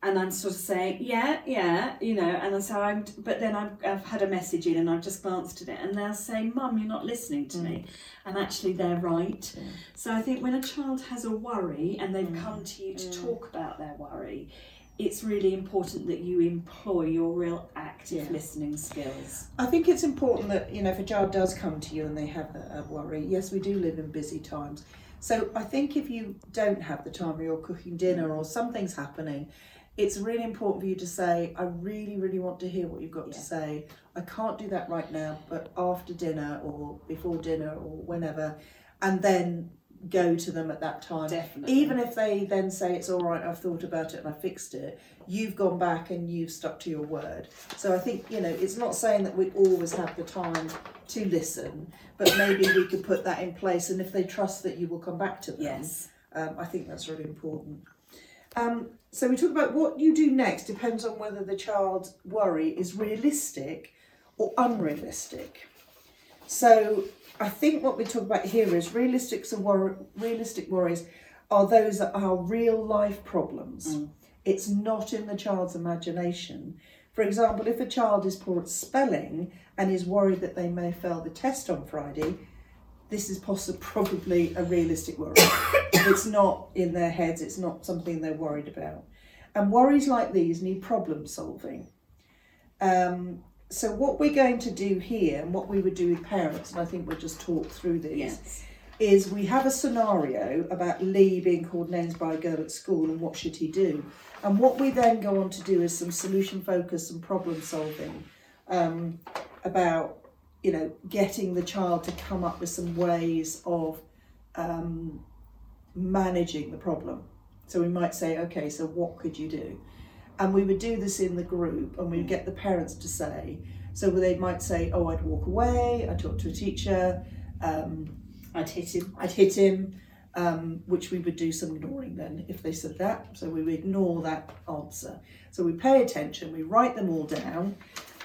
and I'm sort of saying, yeah, yeah, you know, and so I'm, but then I've, I've had a message in and I've just glanced at it and they'll say, Mum, you're not listening to mm. me. And actually, they're right. Yeah. So I think when a child has a worry and they've mm. come to you to mm. talk about their worry, it's really important that you employ your real active yeah. listening skills. I think it's important that, you know, if a child does come to you and they have a, a, worry, yes, we do live in busy times. So I think if you don't have the time or you're cooking dinner or something's happening, it's really important for you to say, I really, really want to hear what you've got to say. I can't do that right now, but after dinner or before dinner or whenever, and then go to them at that time. Definitely. Even if they then say it's all right, I've thought about it and I fixed it, you've gone back and you've stuck to your word. So I think, you know, it's not saying that we always have the time to listen, but maybe we could put that in place and if they trust that you will come back to them, Yes. um, I think that's really important. Um, so we talk about what you do next depends on whether the child's worry is realistic or unrealistic. So I think what we talk about here is realistic wor- realistic worries are those that are real life problems. Mm. It's not in the child's imagination. For example, if a child is poor at spelling and is worried that they may fail the test on Friday, this is possibly probably a realistic worry. it's not in their heads, it's not something they're worried about. And worries like these need problem solving. Um, so, what we're going to do here, and what we would do with parents, and I think we'll just talk through these, Yes. is we have a scenario about Lee being called names by a girl at school and what should he do. And what we then go on to do is some solution focus and problem solving um, about, you know, getting the child to come up with some ways of um, managing the problem. So we might say, okay, so what could you do? And we would do this in the group and we'd get the parents to say, so they might say, oh, I'd walk away, I'd talk to a teacher, um, I'd hit him. I'd hit him, um, which we would do some ignoring then if they said that. So we would ignore that answer. So we pay attention, we write them all down,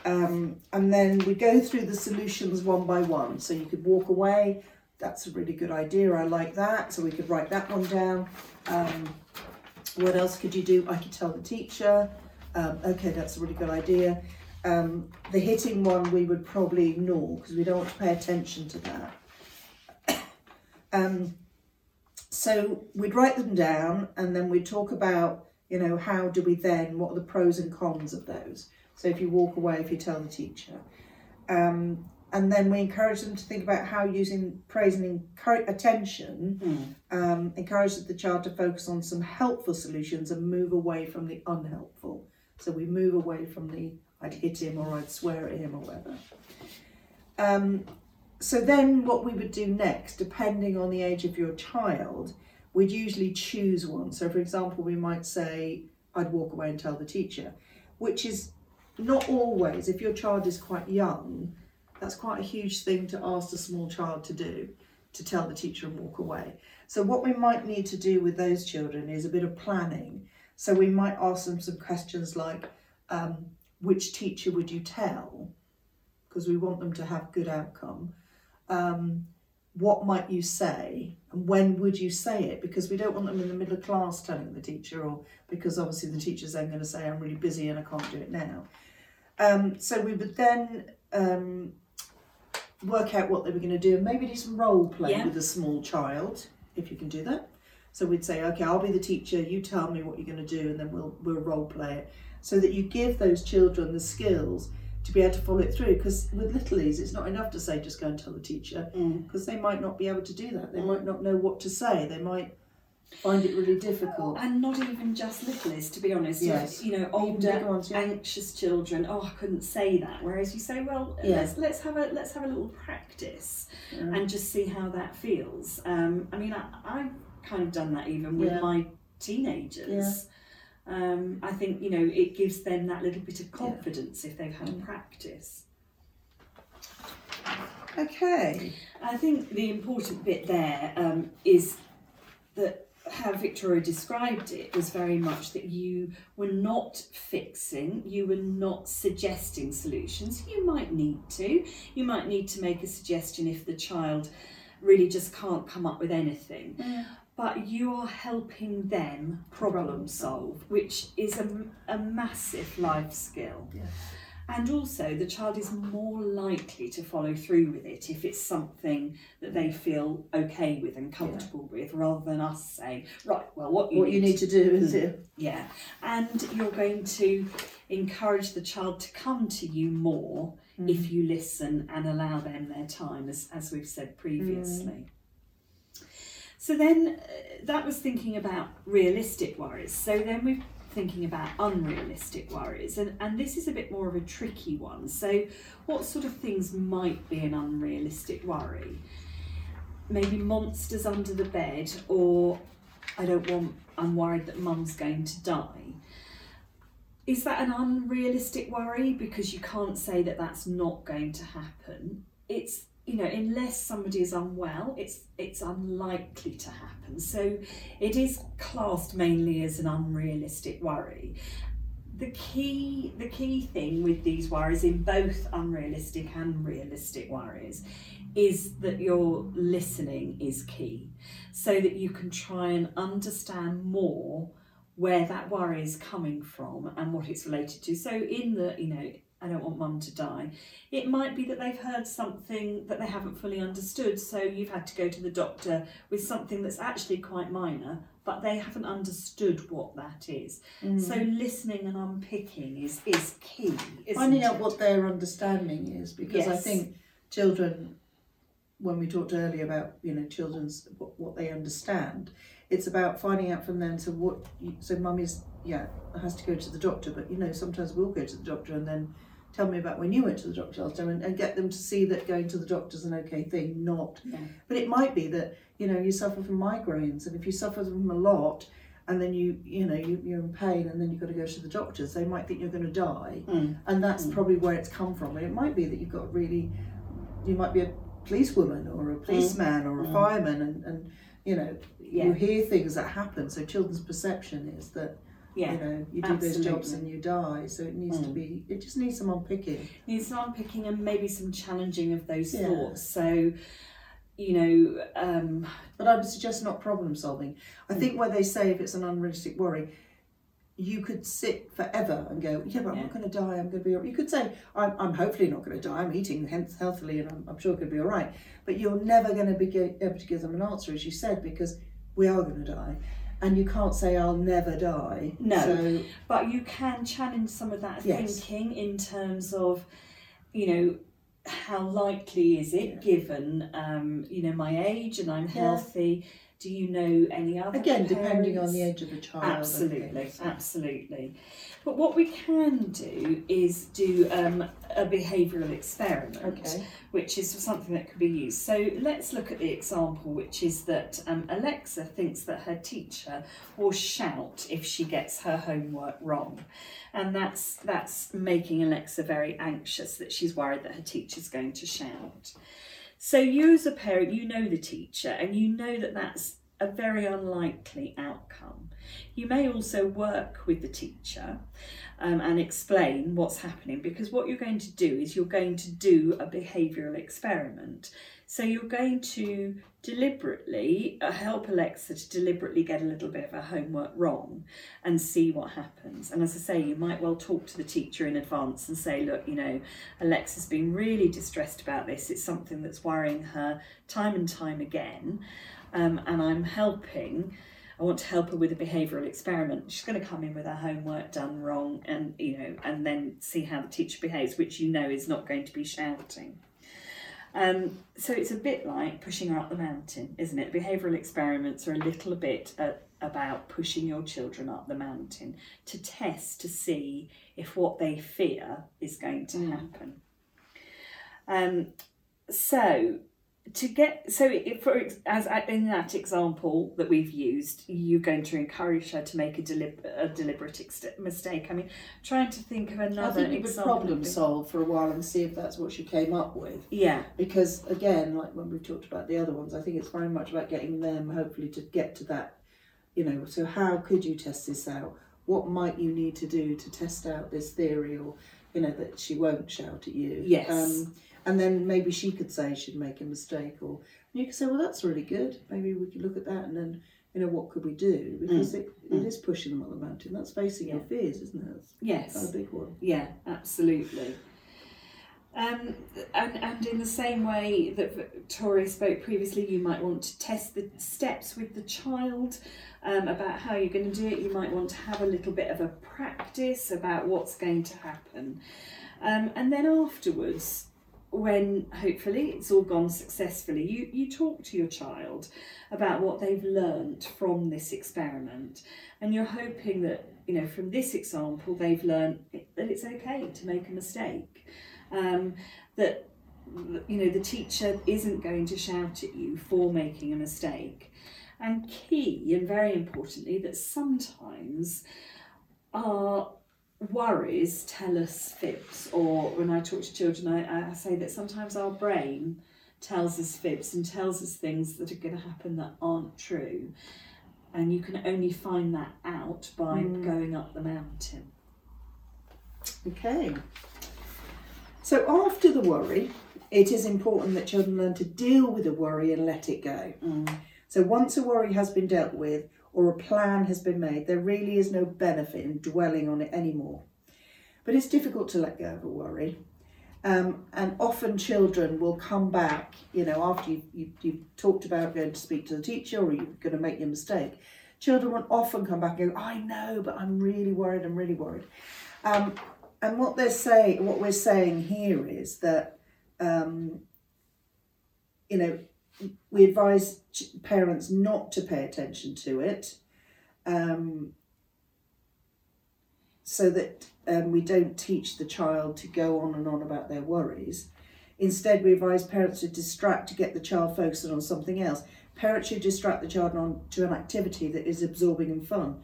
um, and then we go through the solutions one by one. So you could walk away. That's a really good idea. I like that. So we could write that one down. Um, what else could you do? I could tell the teacher. Um, okay, that's a really good idea. Um, the hitting one we would probably ignore because we don't want to pay attention to that. Um, so we'd write them down and then we'd talk about, you know, how do we then, what are the pros and cons of those? So if you walk away, if you tell the teacher. Um, and then we encourage them to think about how using praise and attention Mm. um, encourages the child to focus on some helpful solutions and move away from the unhelpful. So we move away from the I'd hit him or I'd swear at him or whatever. Um, so then what we would do next, depending on the age of your child, we'd usually choose one. So for example, we might say, I'd walk away and tell the teacher, which is not always, if your child is quite young, that's quite a huge thing to ask a small child to do, to tell the teacher and walk away. So what we might need to do with those children is a bit of planning. So we might ask them some questions like, um, which teacher would you tell? Because we want them to have good outcome. Um, what might you say and when would you say it? Because we don't want them in the middle of class telling the teacher, or because obviously the teacher's then going to say, I'm really busy and I can't do it now. Um, so we would then um, work out what they were going to do and maybe do some role play Yeah. with a small child, if you can do that. So we'd say, okay, I'll be the teacher. You tell me what you're going to do, and then we'll we'll role play it, so that you give those children the skills to be able to follow it through. Because with littlies, it's not enough to say just go and tell the teacher, Mm. because they might not be able to do that. They Mm. might not know what to say. They might find it really difficult. And not even just littlies, to be honest. Yes. You know, older, ones, yeah. anxious children. Oh, I couldn't say that. Whereas you say, well, Yeah. let's let's have a let's have a little practice Yeah. and just see how that feels. Um, I mean, I, I've kind of done that even with my teenagers. Um, I think you know it gives them that little bit of confidence if they've had Mm. practice. Okay. I think the important bit there um, is that how Victoria described it was very much that you were not fixing, you were not suggesting solutions. You might need to. You might need to make a suggestion if the child really just can't come up with anything. Mm. But you are helping them problem Problem solve, which is a, a massive life skill. Yeah. And also, the child is more likely to follow through with it if it's something that they feel okay with and comfortable with, rather than us saying, right, well, what you What you need to do is it. yeah, and you're going to encourage the child to come to you more Mm. if you listen and allow them their time, as, as we've said previously. So then uh, that was thinking about realistic worries. So then we've thinking about unrealistic worries, and, and this is a bit more of a tricky one. So, what sort of things might be an unrealistic worry? Maybe monsters under the bed, or I don't want, I'm worried that mum's going to die. Is that an unrealistic worry? Because you can't say that that's not going to happen. It's you know, unless somebody is unwell, it's it's unlikely to happen. So it is classed mainly as an unrealistic worry. The key the key thing with these worries in both unrealistic and realistic worries is that your listening is key. So that you can try and understand more where that worry is coming from and what it's related to. So in the, you know, I don't want mum to die. It might be that they've heard something that they haven't fully understood, so you've had to go to the doctor with something that's actually quite minor, but they haven't understood what that is. Mm. So listening and unpicking is is key. Finding out it? what their understanding is because I think children when we talked earlier about you know children's what, what they understand it's about finding out from them so what so mummy's yeah has to go to the doctor but you know sometimes we'll go to the doctor and then tell me about when you went to the doctor last time and, and get them to see that going to the doctor's an okay thing not Yeah. but it might be that you know you suffer from migraines and if you suffer from them a lot and then you you know you, you're in pain and then you've got to go to the doctors they might think you're going to die Mm. and that's Mm. probably where it's come from. And it might be that you've got really, you might be a policewoman or a policeman or a Mm. fireman, and, and you know you hear things that happen. So children's perception is that yeah. you know you do those jobs and you die. So it needs to Mm. be. It just needs some unpicking. Needs some unpicking and maybe some challenging of those Yeah. thoughts. So, you know, um, But I would suggest not problem solving. I Mm. think where they say if it's an unrealistic worry. You could sit forever and go, yeah, but I'm Yeah. not going to die. I'm going to be. all right." You could say, I'm, I'm hopefully not going to die. I'm eating hence healthily, and I'm, I'm sure it could be all right. But you're never going to be able to give them an answer, as you said, because we are going to die, and you can't say I'll never die. No. So but you can challenge some of that Yes. thinking in terms of, you know, how likely is it Yeah. given, um, you know, my age and I'm Yeah. healthy? Do you know any other? again, depending on the age of the child. Absolutely, absolutely. But what we can do is do um, a behavioural experiment, Okay. which is something that could be used. So let's look at the example, which is that um, Alexa thinks that her teacher will shout if she gets her homework wrong, and that's that's making Alexa very anxious that she's worried that her teacher's going to shout. So you as a parent, you know the teacher, and you know that that's a very unlikely outcome. You may also work with the teacher um, and explain what's happening because what you're going to do is you're going to do a behavioural experiment. So you're going to deliberately uh, help Alexa to deliberately get a little bit of her homework wrong and see what happens. And as I say, you might well talk to the teacher in advance and say, look, you know, Alexa's been really distressed about this. It's something that's worrying her time and time again. Um, and I'm helping. I want to help her with a behavioural experiment. She's going to come in with her homework done wrong, and you know, and then see how the teacher behaves, which you know is not going to be shouting. Um, so it's a bit like pushing her up the mountain, isn't it? Behavioural experiments are a little bit uh, about pushing your children up the mountain to test to see if what they fear is going to Mm. happen. Um, so to get so if for as in that example that we've used, you're going to encourage her to make a, delib- a deliberate ex- mistake. I mean, trying to think of I another think you would problem solve for a while and see if that's what she came up with. Yeah, because again like when we've talked about the other ones i think it's very much about getting them hopefully to get to that you know so how could you test this out what might you need to do to test out this theory or you know that she won't shout at you Yes. um, and then maybe she could say she'd make a mistake or you could say well that's really good maybe we could look at that and then you know what could we do because it, it Mm. is pushing them up the mountain that's facing your fears isn't it that's yes. a big one Yeah, absolutely. Um, and, and in the same way that Victoria spoke previously, you might want to test the steps with the child um, about how you're going to do it. You might want to have a little bit of a practice about what's going to happen. Um, and then afterwards, when hopefully it's all gone successfully, you, you talk to your child about what they've learnt from this experiment. And you're hoping that you know, from this example, they've learned that it's okay to make a mistake. Um, that you know the teacher isn't going to shout at you for making a mistake and key and very importantly that sometimes our worries tell us fibs or when i talk to children i, I say that sometimes our brain tells us fibs and tells us things that are going to happen that aren't true and you can only find that out by Mm. going up the mountain Okay. So after the worry, it is important that children learn to deal with a worry and let it go. So once a worry has been dealt with or a plan has been made, there really is no benefit in dwelling on it anymore. But it's difficult to let go of a worry. Um, and often children will come back, you know, after you, you, you've talked about going to speak to the teacher or you're going to make your mistake. Children will often come back and go, I know, but I'm really worried, I'm really worried. Um, and what they're saying, what we're saying here is that, um, you know, we advise parents not to pay attention to it, um, so that um, we don't teach the child to go on and on about their worries. Instead, we advise parents to distract to get the child focused on something else. Parents should distract the child on to an activity that is absorbing and fun.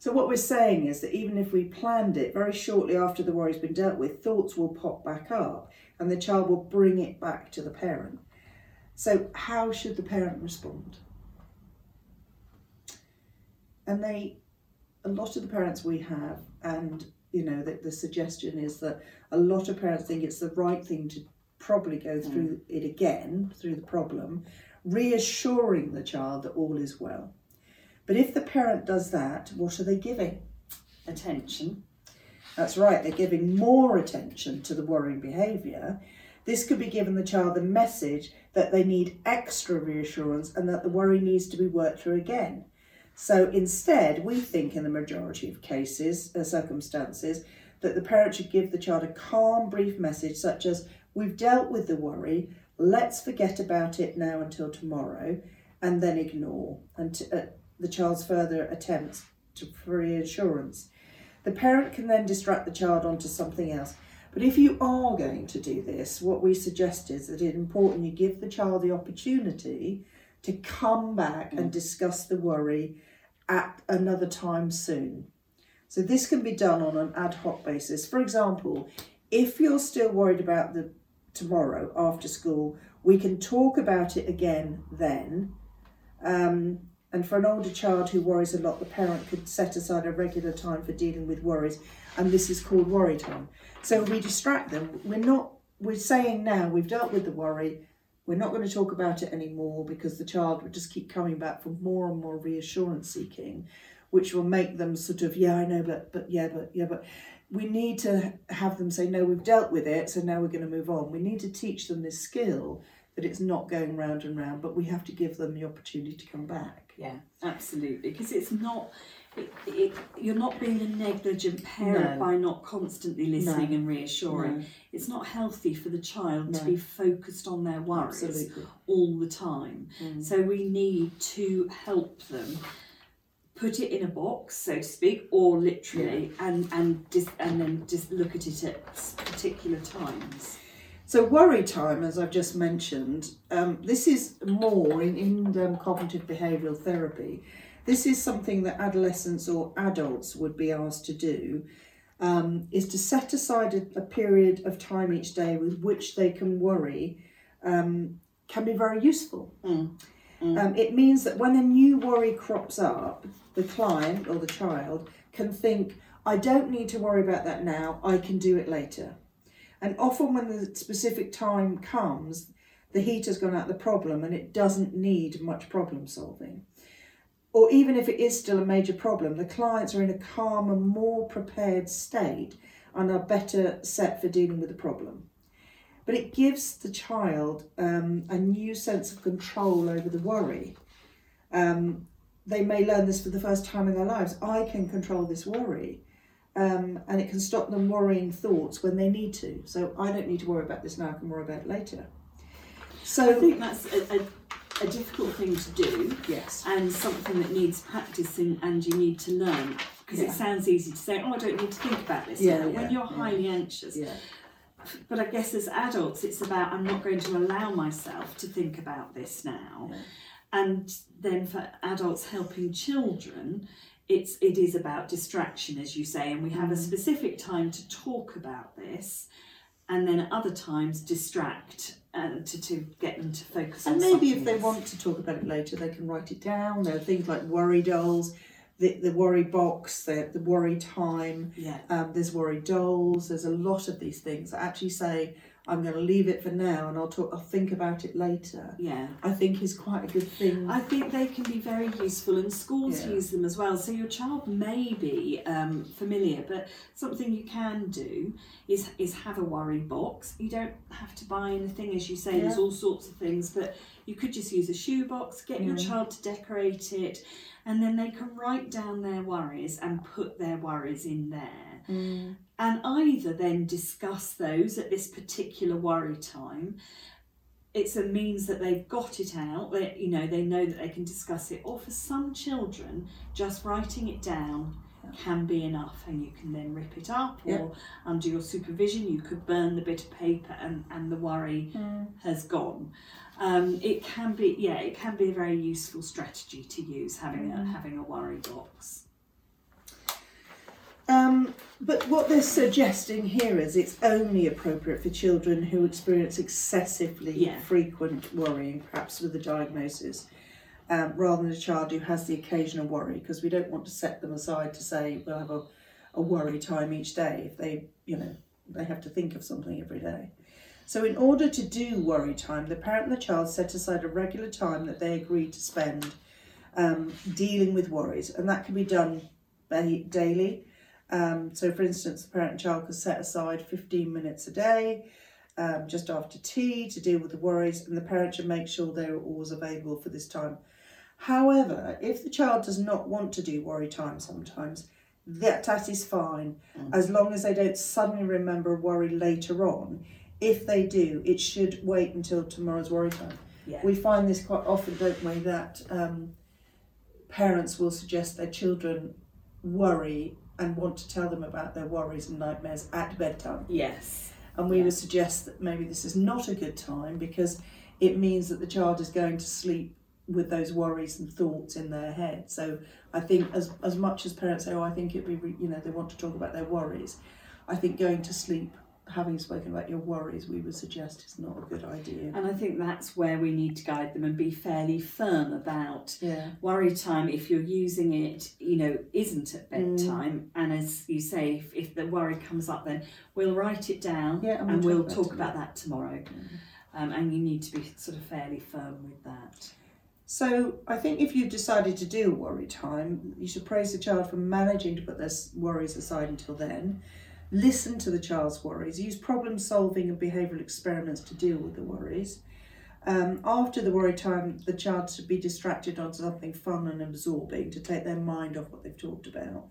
So what we're saying is that even if we planned it, very shortly after the worry's been dealt with, thoughts will pop back up and the child will bring it back to the parent. So how should the parent respond? And they, a lot of the parents we have, and you know, that the suggestion is that a lot of parents think it's the right thing to probably go mm. through it again, through the problem, reassuring the child that all is well. But if the parent does that, what are they giving? attention That's right, they're giving more attention to the worrying behaviour. This could be giving the child the message that they need extra reassurance and that the worry needs to be worked through again. So instead, we think in the majority of cases, uh, circumstances, that the parent should give the child a calm, brief message such as, We've dealt with the worry, let's forget about it now until tomorrow, and then ignore and t- uh, the child's further attempts to for reassurance. The parent can then distract the child onto something else. But if you are going to do this, what we suggest is that it's important you give the child the opportunity to come back and discuss the worry at another time soon. So this can be done on an ad hoc basis. For example, if you're still worried about the tomorrow after school, we can talk about it again then. Um, and for an older child who worries a lot, the parent could set aside a regular time for dealing with worries, and this is called worry time. So we distract them. We're not. We're saying now we've dealt with the worry. We're not going to talk about it anymore because the child would just keep coming back for more and more reassurance seeking, which will make them sort of yeah I know but but yeah but yeah but we need to have them say no we've dealt with it so now we're going to move on. We need to teach them this skill that it's not going round and round, but we have to give them the opportunity to come back. Yeah, absolutely. Because it's not, it, it, you're not being a negligent parent No. by not constantly listening No. and reassuring. No. It's not healthy for the child to be focused on their worries Absolutely. all the time. Mm. So we need to help them put it in a box, so to speak, or literally, and and just and then just look at it at particular times. So worry time, as I've just mentioned, um, this is more in, in um, cognitive behavioural therapy. This is something that adolescents or adults would be asked to do, um, is to set aside a, a period of time each day with which they can worry um, can be very useful. Mm. Mm. Um, it means that when a new worry crops up, the client or the child can think, I don't need to worry about that now, I can do it later. And often, when the specific time comes, the heat has gone out of the problem and it doesn't need much problem solving. Or even if it is still a major problem, the clients are in a calmer, more prepared state and are better set for dealing with the problem. But it gives the child um, a new sense of control over the worry. Um, they may learn this for the first time in their lives. I can control this worry. Um, and it can stop them worrying thoughts when they need to. So I don't need to worry about this now, I can worry about it later. I think that's a, a, a difficult thing to do. yes. and something that needs practicing and you need to learn because Yeah. it sounds easy to say, oh, I don't need to think about this Yeah, yeah, when you're yeah. highly anxious. Yeah. But I guess as adults, it's about I'm not going to allow myself to think about this now. And then for adults helping children, it's it is about distraction, as you say, and we have a Mm. specific time to talk about this, and then at other times distract and to, to get them to focus on And maybe if they else. want to talk about it later, they can write it down. There are things like worry dolls, the, the worry box, the, the worry time. Yeah. Um, there's worry dolls. There's a lot of these things that actually say, I'm going to leave it for now and I'll talk. I'll think about it later. Yeah. I think is quite a good thing. I think they can be very useful, and schools Yeah. use them as well. So your child may be um, familiar, but something you can do is is have a worry box. You don't have to buy anything, as you say. There's all sorts of things, but you could just use a shoebox. Get your Mm. child to decorate it, and then they can write down their worries and put their worries in there Mm. And either then discuss those at this particular worry time. It's a means that they've got it out that you know they know that they can discuss it. Or for some children just writing it down can be enough and you can then rip it up. Or under your supervision you could burn the bit of paper and, and the worry Mm. has gone. Um, it can be yeah it can be a very useful strategy to use having a Mm. having a worry box Um, but what they're suggesting here is it's only appropriate for children who experience excessively Yeah. frequent worrying, perhaps with a diagnosis, um, rather than a child who has the occasional worry, because we don't want to set them aside to say we'll have a, a worry time each day if they, you know, they have to think of something every day. So, in order to do worry time, the parent and the child set aside a regular time that they agree to spend um, dealing with worries, and that can be done daily. Um, so, for instance, the parent and child could set aside 15 minutes a day um, just after tea to deal with the worries, and the parent should make sure they're always available for this time. However, if the child does not want to do worry time sometimes, that, that is fine Mm. as long as they don't suddenly remember a worry later on. If they do, it should wait until tomorrow's worry time. yeah We find this quite often, don't we, that um, parents will suggest their children worry and want to tell them about their worries and nightmares at bedtime. yes And we Yeah. would suggest that maybe this is not a good time because it means that the child is going to sleep with those worries and thoughts in their head. So I think as as much as parents say, oh, I think it'd be, re-, you know, they want to talk about their worries, I think going to sleep, having spoken about your worries, we would suggest is not a good idea. And I think that's where we need to guide them and be fairly firm about Yeah. worry time if you're using it, you know, isn't at Mm. bedtime. And as you say, if, if the worry comes up, then we'll write it down Yeah, and and, we'll we'll talk talk about about, that tomorrow. Um, and you need to be sort of fairly firm with that. So I think if you've decided to do worry time, you should praise the child for managing to put their worries aside until then. Listen to the child's worries. Use problem solving and behavioural experiments to deal with the worries. Um, after the worry time, the child should be distracted on something fun and absorbing to take their mind off what they've talked about.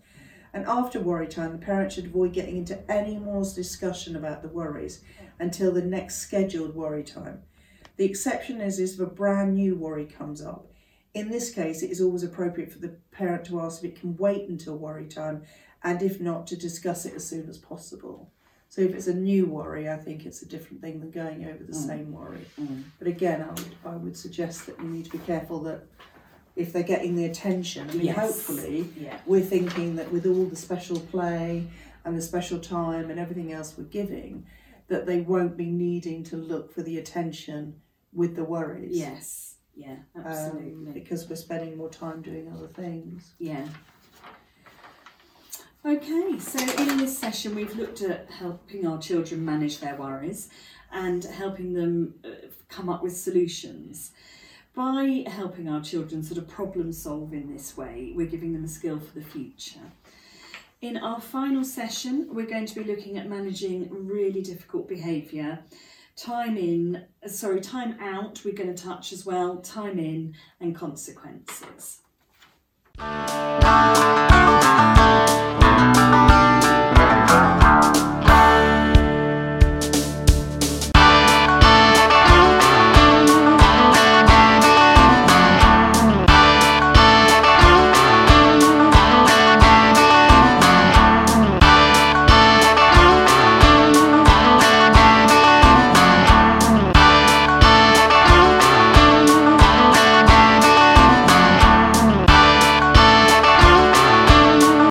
And after worry time, the parent should avoid getting into any more discussion about the worries until the next scheduled worry time. The exception is, is if a brand new worry comes up. In this case, it is always appropriate for the parent to ask if it can wait until worry time, and if not, to discuss it as soon as possible. So if it's a new worry, I think it's a different thing than going over the Mm. same worry. Mm. But again, I would I would suggest that you need to be careful that if they're getting the attention, I mean, Yes. hopefully Yeah. we're thinking that with all the special play and the special time and everything else we're giving, that they won't be needing to look for the attention with the worries. Yes. Yeah. Um, Absolutely. because we're spending more time doing other things. Yeah. Okay, so in this session, we've looked at helping our children manage their worries and helping them uh, come up with solutions. By helping our children sort of problem solve in this way, we're giving them a skill for the future. In our final session, we're going to be looking at managing really difficult behaviour. Time in, uh, sorry, time out, we're going to touch as well, time in, and consequences. Bye.